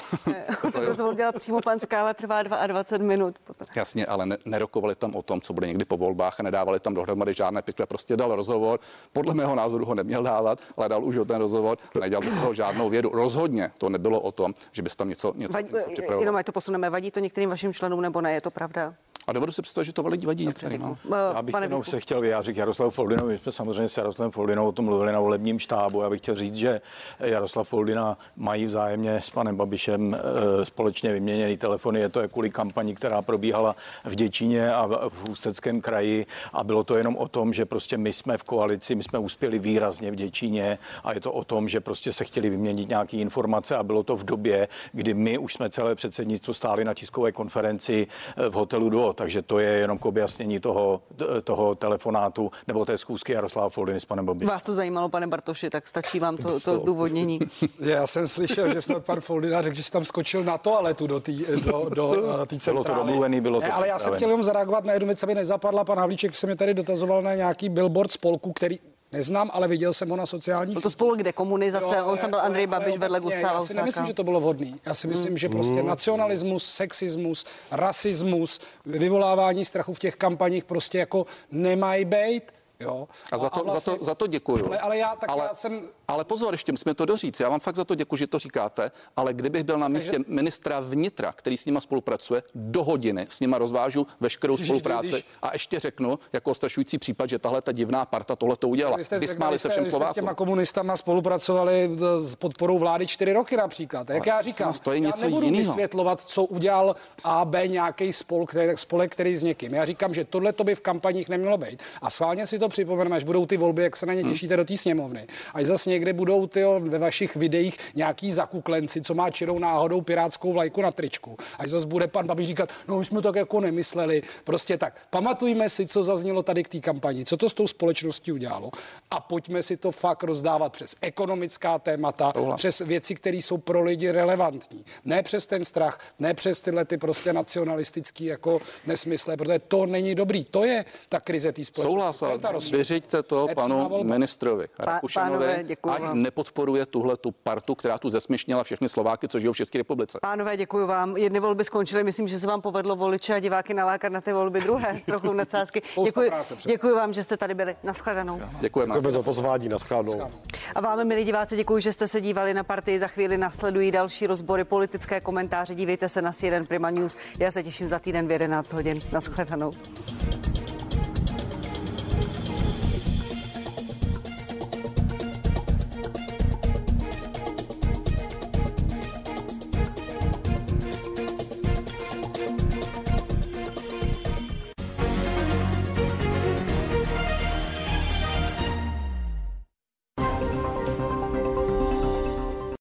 Ten rozhovor dělal přímo pan Skála, trvá 22 minut. Potom. Jasně, ale ne, nerokovali tam o tom, co bude někdy po volbách a nedávali tam dohromady žádné pikle. Prostě dal rozhovor. Podle mého názoru ho neměl dávat, ale dal už o ten rozhovor a nedělal do toho žádnou vědu. Rozhodně to nebylo o tom, že bys tam něco, něco, Vadí, něco připravoval. jenom ať to posuneme, vadí to některým vašim členům nebo ne, je to pravda? A dovedu si představit, že to lidi vadí některým. No. Já bych Pane jenom Víchu. se chtěl vyjádřit k Jaroslavu Foldinovi. My jsme samozřejmě s Jaroslavem Foldinou o tom mluvili na volebním štábu. Já bych chtěl říct, že Jaroslav Foldina mají vzájemně s panem Babišem eh, společně vyměněný telefony. Je to je kvůli kampani, která probíhala v Děčíně a v- Ústeckém kraji. A bylo to jenom o tom, že prostě my jsme v koalici, my jsme uspěli výrazně v Děčíně a je to o tom, že prostě se chtěli vyměnit nějaké informace a bylo to v době, kdy my už jsme celé předsednictvo stáli na tiskové konferenci eh, v hotelu Duo, takže to je jenom k objasnění toho, toho telefonátu nebo té zkoušky Jaroslava Foldiny s panem Babišem. Vás to zajímalo, pane Bartoši, tak stačí vám to, to zdůvodnění. (laughs) Já jsem slyšel, že snad pan Foldina řekl, že jsi tam skočil na toaletu do té do, do, (laughs) eh, tý Bylo to centrály. domluvený, bylo to ne, ale já jsem chtěl jenom zareagovat na jednu věc, aby nezapadla. Pan Havlíček se mi tady dotazoval na nějaký billboard spolku, který neznám, ale viděl jsem ho na sociálních Byl to sítích. spolu kde komunizace, on tam byl Andrej ale Babiš vedle obecně, Gustáva Já si nemyslím, Husáka. že to bylo vhodný. Já si myslím, že prostě nacionalismus, sexismus, rasismus, vyvolávání strachu v těch kampaních prostě jako nemají být. Jo. A za to, za to, za to děkuju. Ale, ale já tak ale, já jsem ale pozor, ještě musíme to doříct. Já vám fakt za to děkuji, že to říkáte, ale kdybych byl na místě ministra vnitra, který s nima spolupracuje, do hodiny s nima rozvážu veškerou spolupráci když- a ještě řeknu jako ostrašující případ, že tahle ta divná parta tohle to udělala. Vy jste, Vysmáli vy se jste, všem vy jste s těma komunistama spolupracovali eh, s podporou vlády čtyři roky například. Jak já říkám, to je já něco nebudu jinýho. vysvětlovat, co udělal A, B nějaký spolek, který, spolek, který s někým. Já říkám, že tohle to by v kampaních nemělo být. A schválně si to to připomeneme, až budou ty volby, jak se na ně těšíte do té sněmovny. Až zase někde budou ty ve vašich videích nějaký zakuklenci, co má čirou náhodou pirátskou vlajku na tričku. Až zase bude pan Babiš říkat, no my jsme tak jako nemysleli. Prostě tak. Pamatujme si, co zaznělo tady k té kampani, co to s tou společností udělalo a pojďme si to fakt rozdávat přes ekonomická témata, Tohle. přes věci, které jsou pro lidi relevantní. Ne přes ten strach, ne přes tyhle ty prostě nacionalistický jako nesmysle, protože to není dobrý. To je ta krize té společnosti. Souhlas, ale vyřiďte to panu ministrovi Rakušanovi, ať vám. nepodporuje tuhle tu partu, která tu zesměšnila všechny Slováky, co žijou v České republice. Pánové, děkuji vám. Jedny volby skončily, myslím, že se vám povedlo voliče a diváky nalákat na ty volby druhé s trochu nadsázky. Děkuji, děkuji vám, že jste tady byli. Naschledanou. Děkujeme. Děkujeme za pozvání. Naschledanou. A vám, milí diváci, děkuji, že jste se dívali na partii. Za chvíli nasledují další rozbory, politické komentáře. Dívejte se na CNN Prima News. Já se těším za týden v 11 hodin. Naschledanou.